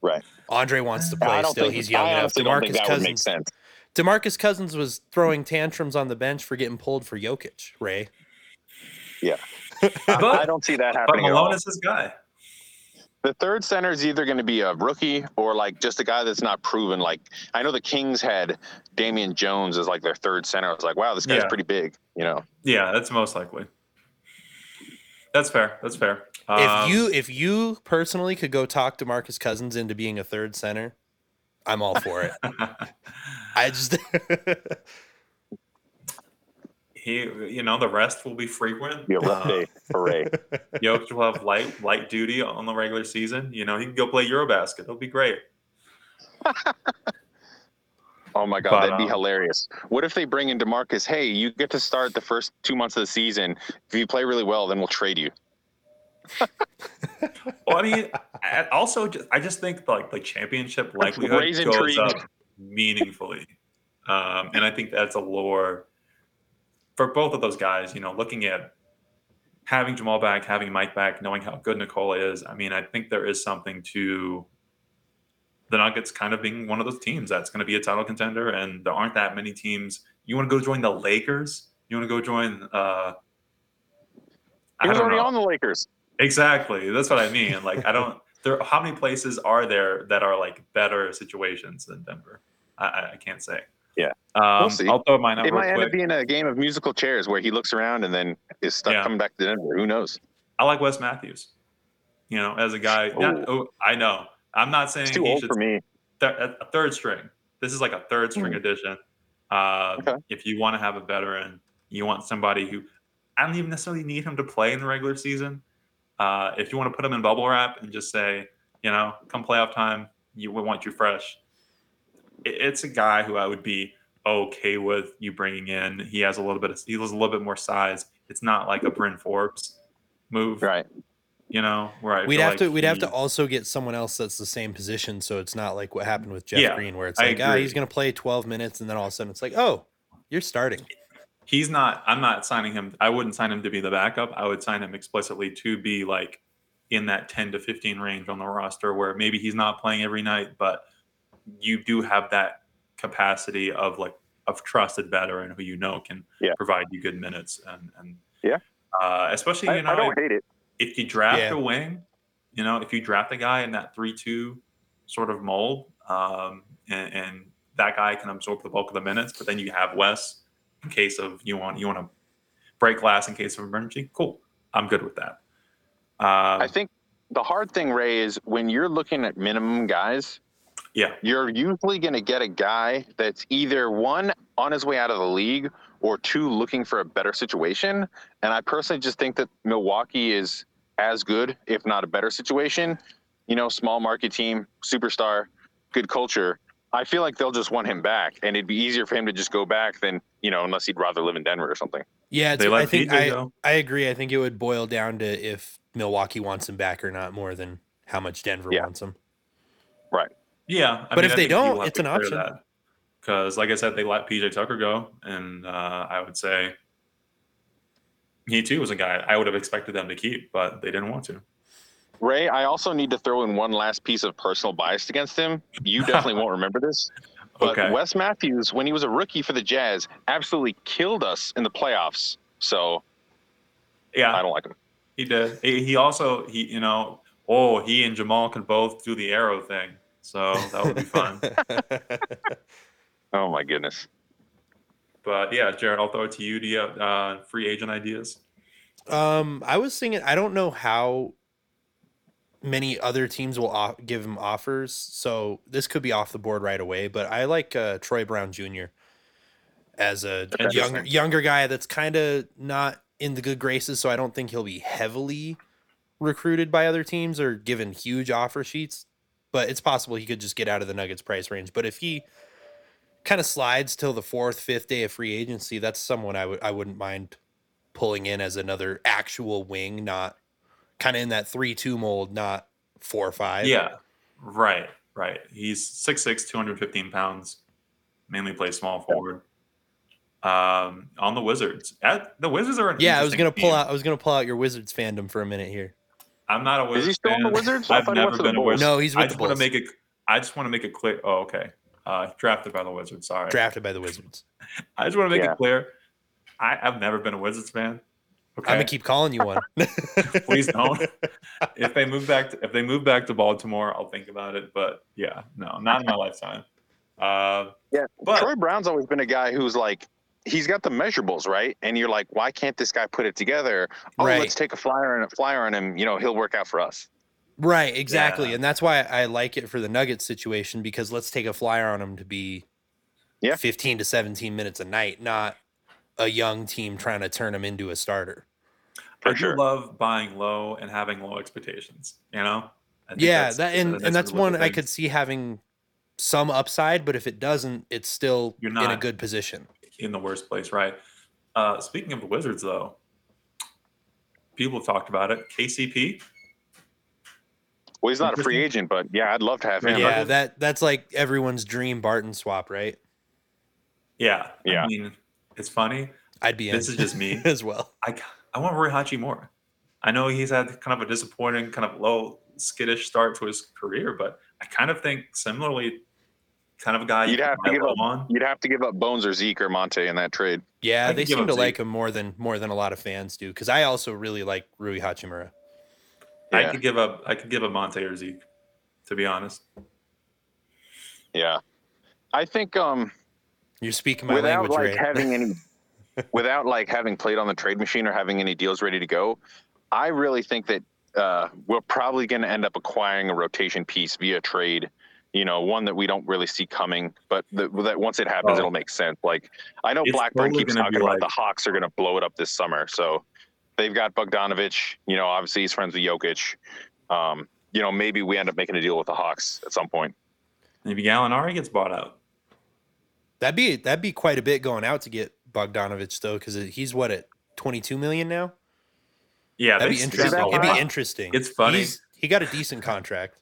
Right. Andre wants to play still. think He's young I enough. honestly don't think Demarcus that would make Cousins. sense. Demarcus Cousins was throwing tantrums on the bench for getting pulled for Jokic, Ray. Yeah, I don't see that but happening. at all. Malone is his guy. The third center is either going to be a rookie or like just a guy that's not proven. Like I know the Kings had Damian Jones as like their third center. I was like, wow, this guy's Yeah. pretty big. You know, Yeah, that's most likely. That's fair. That's fair. Um, if you if you personally could go talk to Marcus Cousins into being a third center, I'm all for it. (laughs) I just (laughs) he, you know, the rest will be frequent. be a rough day for Ray. Jokic will have light light duty on the regular season. You know, he can go play Eurobasket. It'll be great. (laughs) Oh my god, But, that'd be um, hilarious. What if they bring in Demarcus? Hey, you get to start the first two months of the season. If you play really well, then we'll trade you. (laughs) Well, I mean, also, just, I just think like the championship likelihood goes intrigue. up meaningfully, um, and I think that's a lure for both of those guys. You know, looking at having Jamal back, having Mike back, knowing how good Nikola is. I mean, I think there is something to the Nuggets kind of being one of those teams that's going to be a title contender, and there aren't that many teams. You want to go join the Lakers? You want to go join? Uh, He was already know. on the Lakers. Exactly. That's what I mean. Like I don't (laughs) there how many places are there that are like better situations than Denver? I- I can't say. Yeah. Um We'll see. I'll throw mine out It might end up being a game of musical chairs where he looks around and then is stuck Yeah. coming back to Denver. Who knows? I like Wes Matthews. You know, as a guy. Not, oh, I know. I'm not saying It's too he old should for me. th- a third string. This is like a third string addition. Uh, Okay. If you want to have a veteran, you want somebody who I don't even necessarily need him to play in the regular season. Uh, if you want to put him in bubble wrap and just say, you know, come playoff time, you we want you fresh. It, it's a guy who I would be okay with you bringing in. He has a little bit of he has a little bit more size. It's not like a Bryn Forbes move, Right. you know, right? We'd have like to we'd have to also get someone else that's the same position, so it's not like what happened with Jeff Yeah, Green, where it's like, ah, he's gonna play 12 minutes, and then all of a sudden it's like, oh, you're starting. he's not i'm not signing him i wouldn't sign him to be the backup i would sign him explicitly to be like in that 10 to 15 range on the roster where maybe he's not playing every night but you do have that capacity of like of trusted veteran who you know can Yeah. provide you good minutes and and Yeah. uh, especially I, you know I don't hate it. if you draft Yeah. a wing, you know, if you draft a guy in that three-two sort of mold, um, and, and that guy can absorb the bulk of the minutes, but then you have Wes in case of you want you want to break glass in case of emergency. Cool, I'm good with that. Um, I think the hard thing, Ray, is when you're looking at minimum guys, yeah, you're usually going to get a guy that's either one on his way out of the league or two looking for a better situation. And I personally just think that Milwaukee is as good, if not a better situation. You know, small market team, superstar, good culture. I feel like they'll just want him back, and it'd be easier for him to just go back than you know, unless he'd rather live in Denver or something. Yeah, they I think I, go. I agree. I think it would boil down to if Milwaukee wants him back or not, more than how much Denver Yeah. wants him. Yeah, I But if they don't, it's an option. option. Because, like I said, they let PJ Tucker go, and uh, I would say he too was a guy I would have expected them to keep, but they didn't want to. Ray, I also need to throw in one last piece of personal bias against him. You definitely (laughs) won't remember this. But Okay. Wes Matthews, when he was a rookie for the Jazz, absolutely killed us in the playoffs. So Yeah, I don't like him. He did. He, he also he you know oh he and Jamal can both do the arrow thing, so that would be fun. (laughs) Oh my goodness. but yeah, Jarett, I'll throw it to you. Do you have uh, free agent ideas? um, I was thinking, I don't know how many other teams will off- give him offers, so this could be off the board right away. But I like uh, Troy Brown Jr. as a Interesting. younger younger guy that's kind of not in the good graces, so I don't think he'll be heavily recruited by other teams or given huge offer sheets. But it's possible he could just get out of the Nuggets price range. But if he kind of slides till the fourth, fifth day of free agency, that's someone I would I wouldn't mind pulling in as another actual wing, not kind of in that three two mold, not four or five. Yeah, right, right. He's 6'6", 215 pounds, mainly plays small forward. Um, on the Wizards, At, the Wizards are Yeah, I was gonna pull out I was gonna pull out your Wizards fandom for a minute here. I'm not a Wizards. Is he still on the. Wizards? I I've thought he went never been a Bulls. Wizards. No, he's I with the just want to make it. I just want to make it clear. Oh, okay. Uh, drafted by the Wizards. Sorry. drafted by the Wizards. (laughs) I just want to make Yeah. it clear. I, I've never been a Wizards fan. Okay. I'm gonna keep calling you one. (laughs) (laughs) Please don't. if they move back to if they move back to Baltimore, I'll think about it. But yeah, no, not in my lifetime. Uh, Yeah, but Troy Brown's always been a guy who's like, he's got the measurables right, and you're like, why can't this guy put it together? Oh, Right. let's take a flyer and a flyer on him. You know, he'll work out for us. Right, exactly. Yeah. And that's why I like it for the Nuggets situation because let's take a flyer on him to be Yeah. 15 to 17 minutes a night, not a young team trying to turn him into a starter. For I do sure. love buying low and having low expectations. You know. Yeah, that's- that and, that's and that's really what one I could see having some upside, but if it doesn't, it's still You're in a good position. In the worst place, right? Uh, speaking of the Wizards, though, people have talked about it. KCP, Well, he's not a free agent, but yeah, I'd love to have him. Yeah. Yeah, that that's like everyone's dream Barton swap, right? yeah, Yeah. I mean, it's funny. I'd be in This is just me. (laughs) as well. I I want Rui Hachimura. I know he's had kind of a disappointing, kind of low, skittish start to his career, but I kind of think similarly, kind of a guy You'd can have to give up- on. You'd have to give up Bones or Zeke or Monte in that trade. Yeah, I they seem to Zeke. like him more than more than a lot of fans do. Because I also really like Rui Hachimura. I could give up. I could give a Monte or Zeke, to be honest. Yeah, I think um, You're speaking my without language, like Ray. having any, (laughs) without like having played on the trade machine or having any deals ready to go, I really think that uh, we're probably going to end up acquiring a rotation piece via trade. You know, one that we don't really see coming, but the, that once it happens, Oh. it'll make sense. Like I know It's Blackburn totally keeps talking about like- the Hawks are going to blow it up this summer, so they've got Bogdanovich. You know, obviously he's friends with Jokic. Um, you know, maybe we end up making a deal with the Hawks at some point. Maybe Gallinari gets bought out. That'd be that'd be quite a bit going out to get Bogdanovich though, because he's what at 22 million now. Yeah, That'd be interesting. a It'd be interesting. It's funny. He's- he got a decent contract.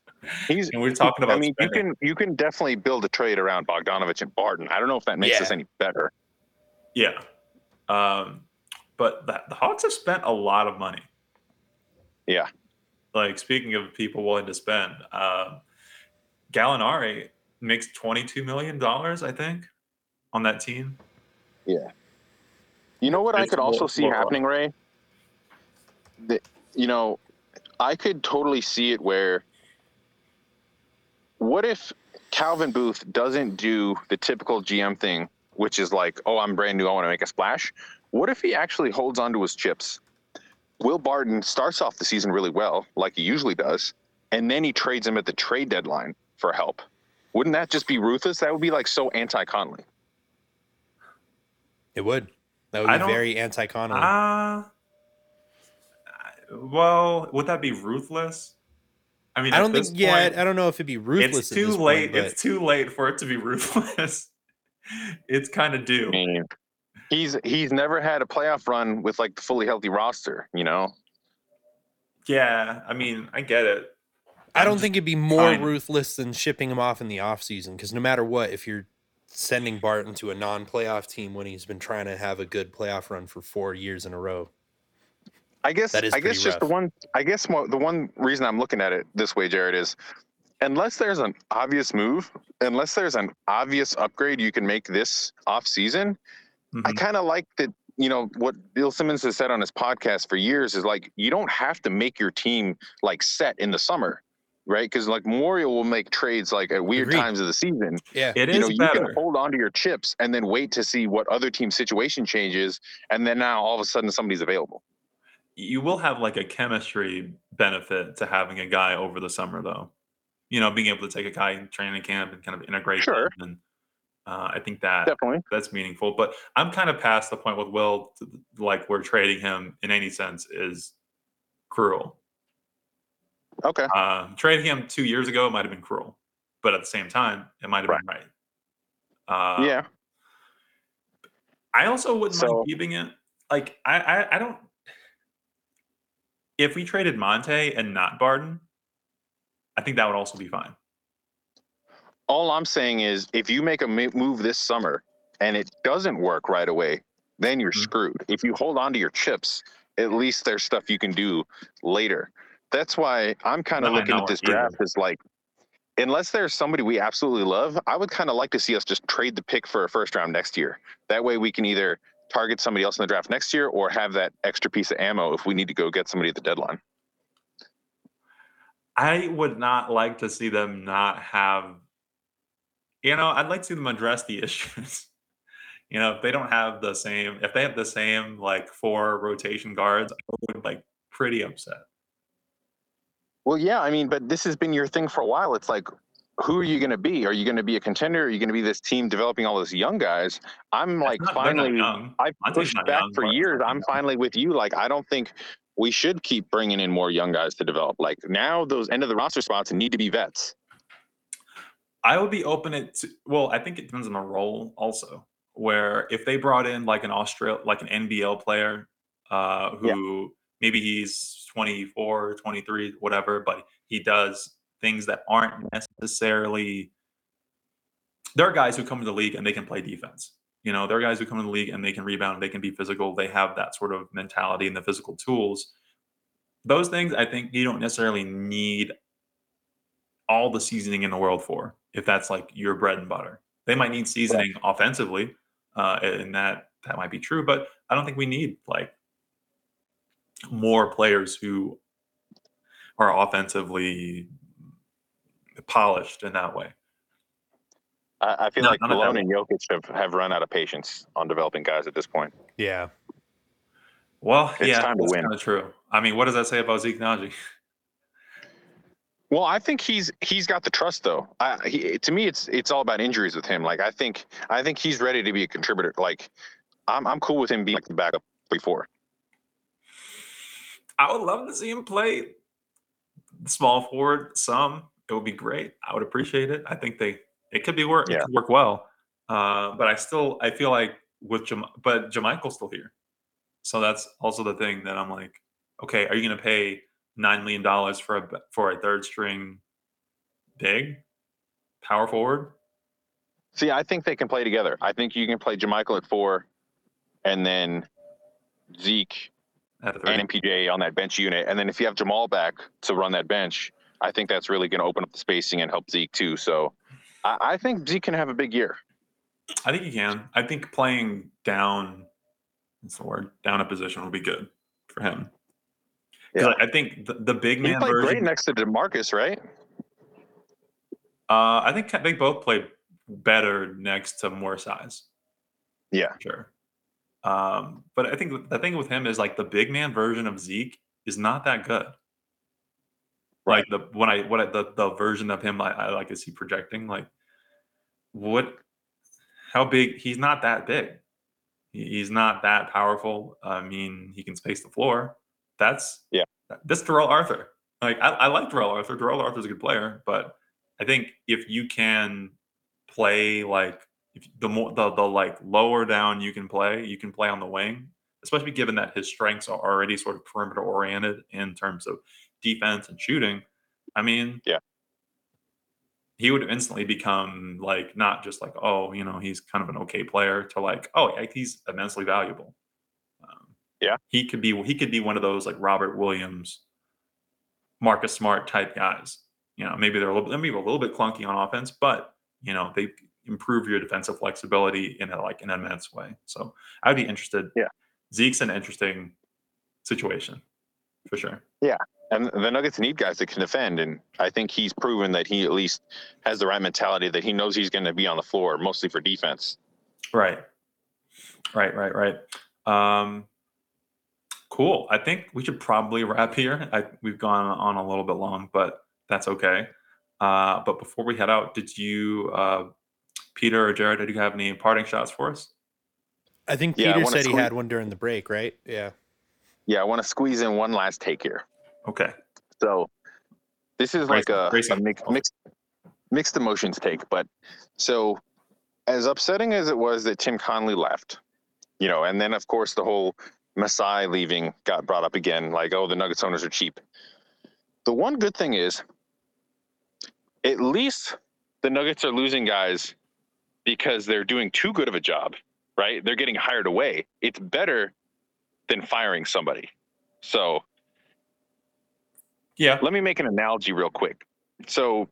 He's And we're talking about I mean, you can you can definitely build a trade around Bogdanovich and Barton. I don't know if that makes Yeah. us any better. Yeah. Um, but the, the Hawks have spent a lot of money. Yeah. Like speaking of people willing to spend, uh, Gallinari makes twenty-two million dollars, I think, on that team. Yeah. You know what I could also see happening, Ray? That you know, I could totally see it where what if Calvin Booth doesn't do the typical GM thing, which is like, oh, I'm brand new, I want to make a splash. What if he actually holds onto his chips? Will Barton starts off the season really well, like he usually does, and then he trades him at the trade deadline for help. Wouldn't that just be ruthless? That would be like so anti Conley. It would. That would I be very anti Conley. Ah. well, would that be ruthless? I mean, I don't think. this Yeah, I don't know if it'd be ruthless. it's too late. Point, it's too late for it to be (laughs) ruthless. it's kind of due. I mean, he's he's never had a playoff run with like the fully healthy roster. You know, Yeah, I mean, I get it. I I'm don't think it'd be more fine. ruthless than shipping him off in the offseason because no matter what, if you're sending Barton to a non-playoff team when he's been trying to have a good playoff run for four years in a row, I guess That is I guess pretty just the one I guess mo- the one reason I'm looking at it this way, Jarett, is unless there's an obvious move, unless there's an obvious upgrade you can make this off season, I Mhm. kind of like that. You know what Bill Simmons has said on his podcast for years is like you don't have to make your team like set in the summer, right? Because like Memorial will make trades like at weird Agreed. times of the season. yeah, It you is know, you can hold on to your chips and then wait to see what other team situation changes, and then now all of a sudden somebody's available. You will have like a chemistry benefit to having a guy over the summer though you know being able to take a guy in training camp and kind of integrate Sure. him and uh, i think that Definitely. that's meaningful but i'm kind of past the point with will to, like where trading him in any sense is cruel Okay. uh, trading him two years ago might have been cruel but at the same time it might have been right uh, yeah. I also wouldn't So- mind keeping it. Like I, I, I don't. If we traded Monte and not Barton, I think that would also be fine. All I'm saying is, if you make a move this summer and it doesn't work right away, then you're Mhm. screwed. If you hold on to your chips, at least there's stuff you can do later. That's why I'm kind of No, looking at this either. draft as like, unless there's somebody we absolutely love, I would kind of like to see us just trade the pick for a first round next year. That way we can either target somebody else in the draft next year or have that extra piece of ammo if we need to go get somebody at the deadline. I would not like to see them not have. You know, I'd like to see them address the (laughs) issues. you know, if they don't have the same, if they have the same like four rotation guards, I would like pretty upset. Well, yeah, I mean, but this has been your thing for a while. It's like, who are you going to be? Are you going to be a contender? Are you going to be this team developing all those young guys? I'm like, Not- finally. I've pushed back young, for years. I'm finally with you. Like, I don't think we should keep bringing in more young guys to develop. Like now, those end of the roster spots need to be vets. I would be open it to well, I think it depends on the role also. Where if they brought in like an Australia like an NBL player uh Yeah. who maybe he's 24, 23, whatever, but he does things that aren't necessarily there are guys who come to the league and they can play defense. You know, there are guys who come in the league and they can rebound, they can be physical, they have that sort of mentality and the physical tools. Those things I think you don't necessarily need all the seasoning in the world for if that's like your bread and butter. They might need seasoning offensively, uh, and that that might be true, but I don't think we need like more players who are offensively polished in that way. I, I feel No, like none Malone and Jokic have, have run out of patience on developing guys at this point. Yeah. Well, It's yeah, time to that's win. kind of true. I mean, what does that say about Zeke Nnaji? Well, I think he's he's got the trust though. I, he, to me, it's it's all about injuries with him. Like I think I think he's ready to be a contributor. Like I'm I'm cool with him being like the backup three four. I would love to see him play small forward some. It would be great. I would appreciate it. I think they it could be work. It Yeah. could work well. Uh, but I still I feel like with Jam- but JaMychal's still here, so that's also the thing that I'm like, okay, are you going to pay nine million dollars for a for a third string big power forward? See, I think they can play together. I think you can play JaMychal at four, and then Zeke At the and MPJ on that bench unit, and then if you have Jamal back to run that bench, I think that's really going to open up the spacing and help Zeke too. So I, I think Zeke can have a big year. I think he can. I think playing down, what's the word? Down a position would be good for him. Yeah. I I think the, the big He man played version. great next to DeMarcus, right? Uh, I think they both played better next to more size. Yeah. Sure. Um, but I think the thing with him is like the big man version of Zeke is not that good. Like the when I what I, the the version of him I, I like is he projecting like what how big he's not that big. He- He's not that powerful. I mean, he can space the floor. That's Yeah. This Darrell Arthur. Like I, I like Darrell Arthur. Darrell Arthur's a good player, but I think if you can play like if the more the, the like lower down you can play, you can play on the wing, especially given that his strengths are already sort of perimeter oriented in terms of defense and shooting. I mean, Yeah. he would instantly become like not just like oh you know he's kind of an okay player to like oh yeah, he's immensely valuable. Um, Yeah. he could be he could be one of those like Robert Williams, Marcus Smart type guys. You know, maybe they're a little maybe a little bit clunky on offense, but you know they improve your defensive flexibility in a like an immense way. So I'd be interested. Yeah. Zeke's an interesting situation for sure. And the Nuggets need guys that can defend, and I think he's proven that he at least has the right mentality that he knows he's going to be on the floor mostly for defense. Right. Right, right, right. Um cool. I think we should probably wrap here. I we've gone on a little bit long, but that's okay. Uh but before we head out, did you uh Peter or Jarett, did you have any parting shots for us? I think Yeah, I Peter wanna said he had one during the break, right? Yeah. Yeah, I want to squeeze in one last take here. Okay. So this is like a, a mix, mixed mixed emotions take, but so as upsetting as it was that Tim Connelly left, you know, and then of course the whole Masai leaving got brought up again, like oh the Nuggets owners are cheap. The one good thing is, at least the Nuggets are losing guys because they're doing too good of a job, right? They're getting hired away. It's better than firing somebody. So Yeah. let me make an analogy real quick. So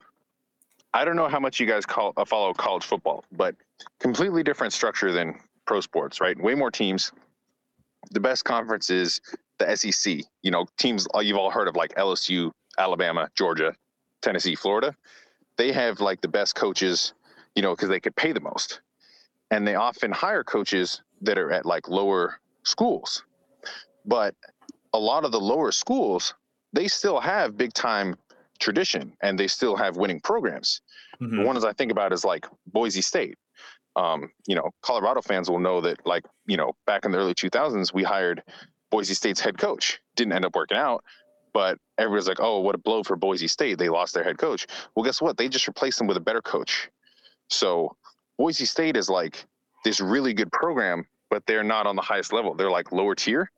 I don't know how much you guys call uh, follow college football, but completely different structure than pro sports, right? Way more teams. The best conference is the SEC. You know, teams uh, you've all heard of like LSU, Alabama, Georgia, Tennessee, Florida. They have like the best coaches, you know, because they could pay the most, and they often hire coaches that are at like lower schools. But a lot of the lower schools, they still have big time tradition and they still have winning programs. The Mhm. ones I think about is like Boise State. Um, you know, Colorado fans will know that, like, you know, back in the early 2000s, we hired Boise State's head coach. Didn't end up working out, but everybody's like, oh, what a blow for Boise State. They lost their head coach. Well, guess what? They just replaced them with a better coach. So Boise State is like this really good program, but they're not on the highest level. They're like lower tier.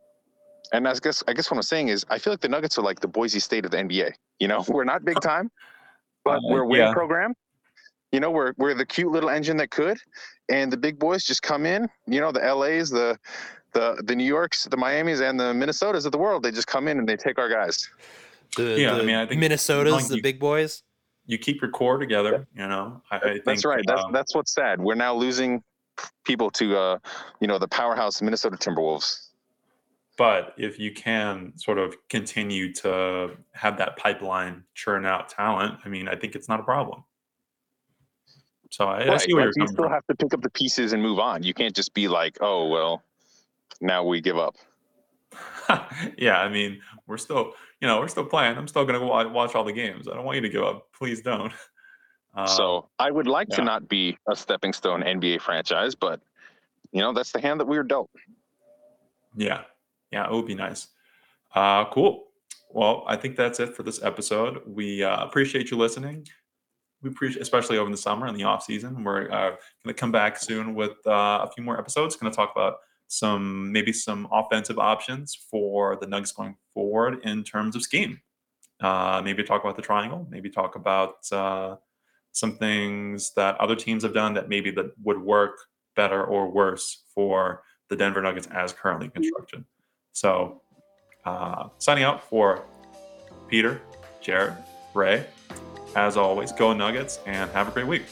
And I guess I guess what I'm saying is I feel like the Nuggets are like the Boise State of the NBA. You know, (laughs) we're not big time, but Uh, we're a winning yeah. program. You know, we're we're the cute little engine that could, and the big boys just come in. You know, the LA's, the the the New Yorks, the Miamis, and the Minnesotas of the world. They just come in and they take our guys. The, Yeah, I mean, I think Minnesota's like the you- big boys. You keep your core together. You know, I, I think That's right. That's um, that's what's sad. We're now losing people to uh, you know, the powerhouse Minnesota Timberwolves. But if you can sort of continue to have that pipeline churn out talent, I mean, I think it's not a problem. So I, I see where like, you're you still from. have to pick up the pieces and move on. You can't just be like, oh well, now we give up. (laughs) yeah, I mean, we're still, you know, we're still playing. I'm still going to watch, all the games. I don't want you to give up. Please don't. (laughs) Um, so I would like to not be a stepping stone NBA franchise, but you know that's the hand that we were dealt. yeah, yeah, it would be nice. Uh, cool. Well, I think that's it for this episode. We uh, appreciate you listening. We appreciate, especially over the summer and the off season. We're uh, going to come back soon with uh, a few more episodes. Going to talk about some maybe some offensive options for the Nuggets going forward in terms of scheme. Uh, maybe talk about the triangle. Maybe talk about uh, some things that other teams have done that maybe that would work better or worse for the Denver Nuggets as currently constructed. So, uh, signing out for Peter, Jarett, Ray. As always, go Nuggets and have a great week.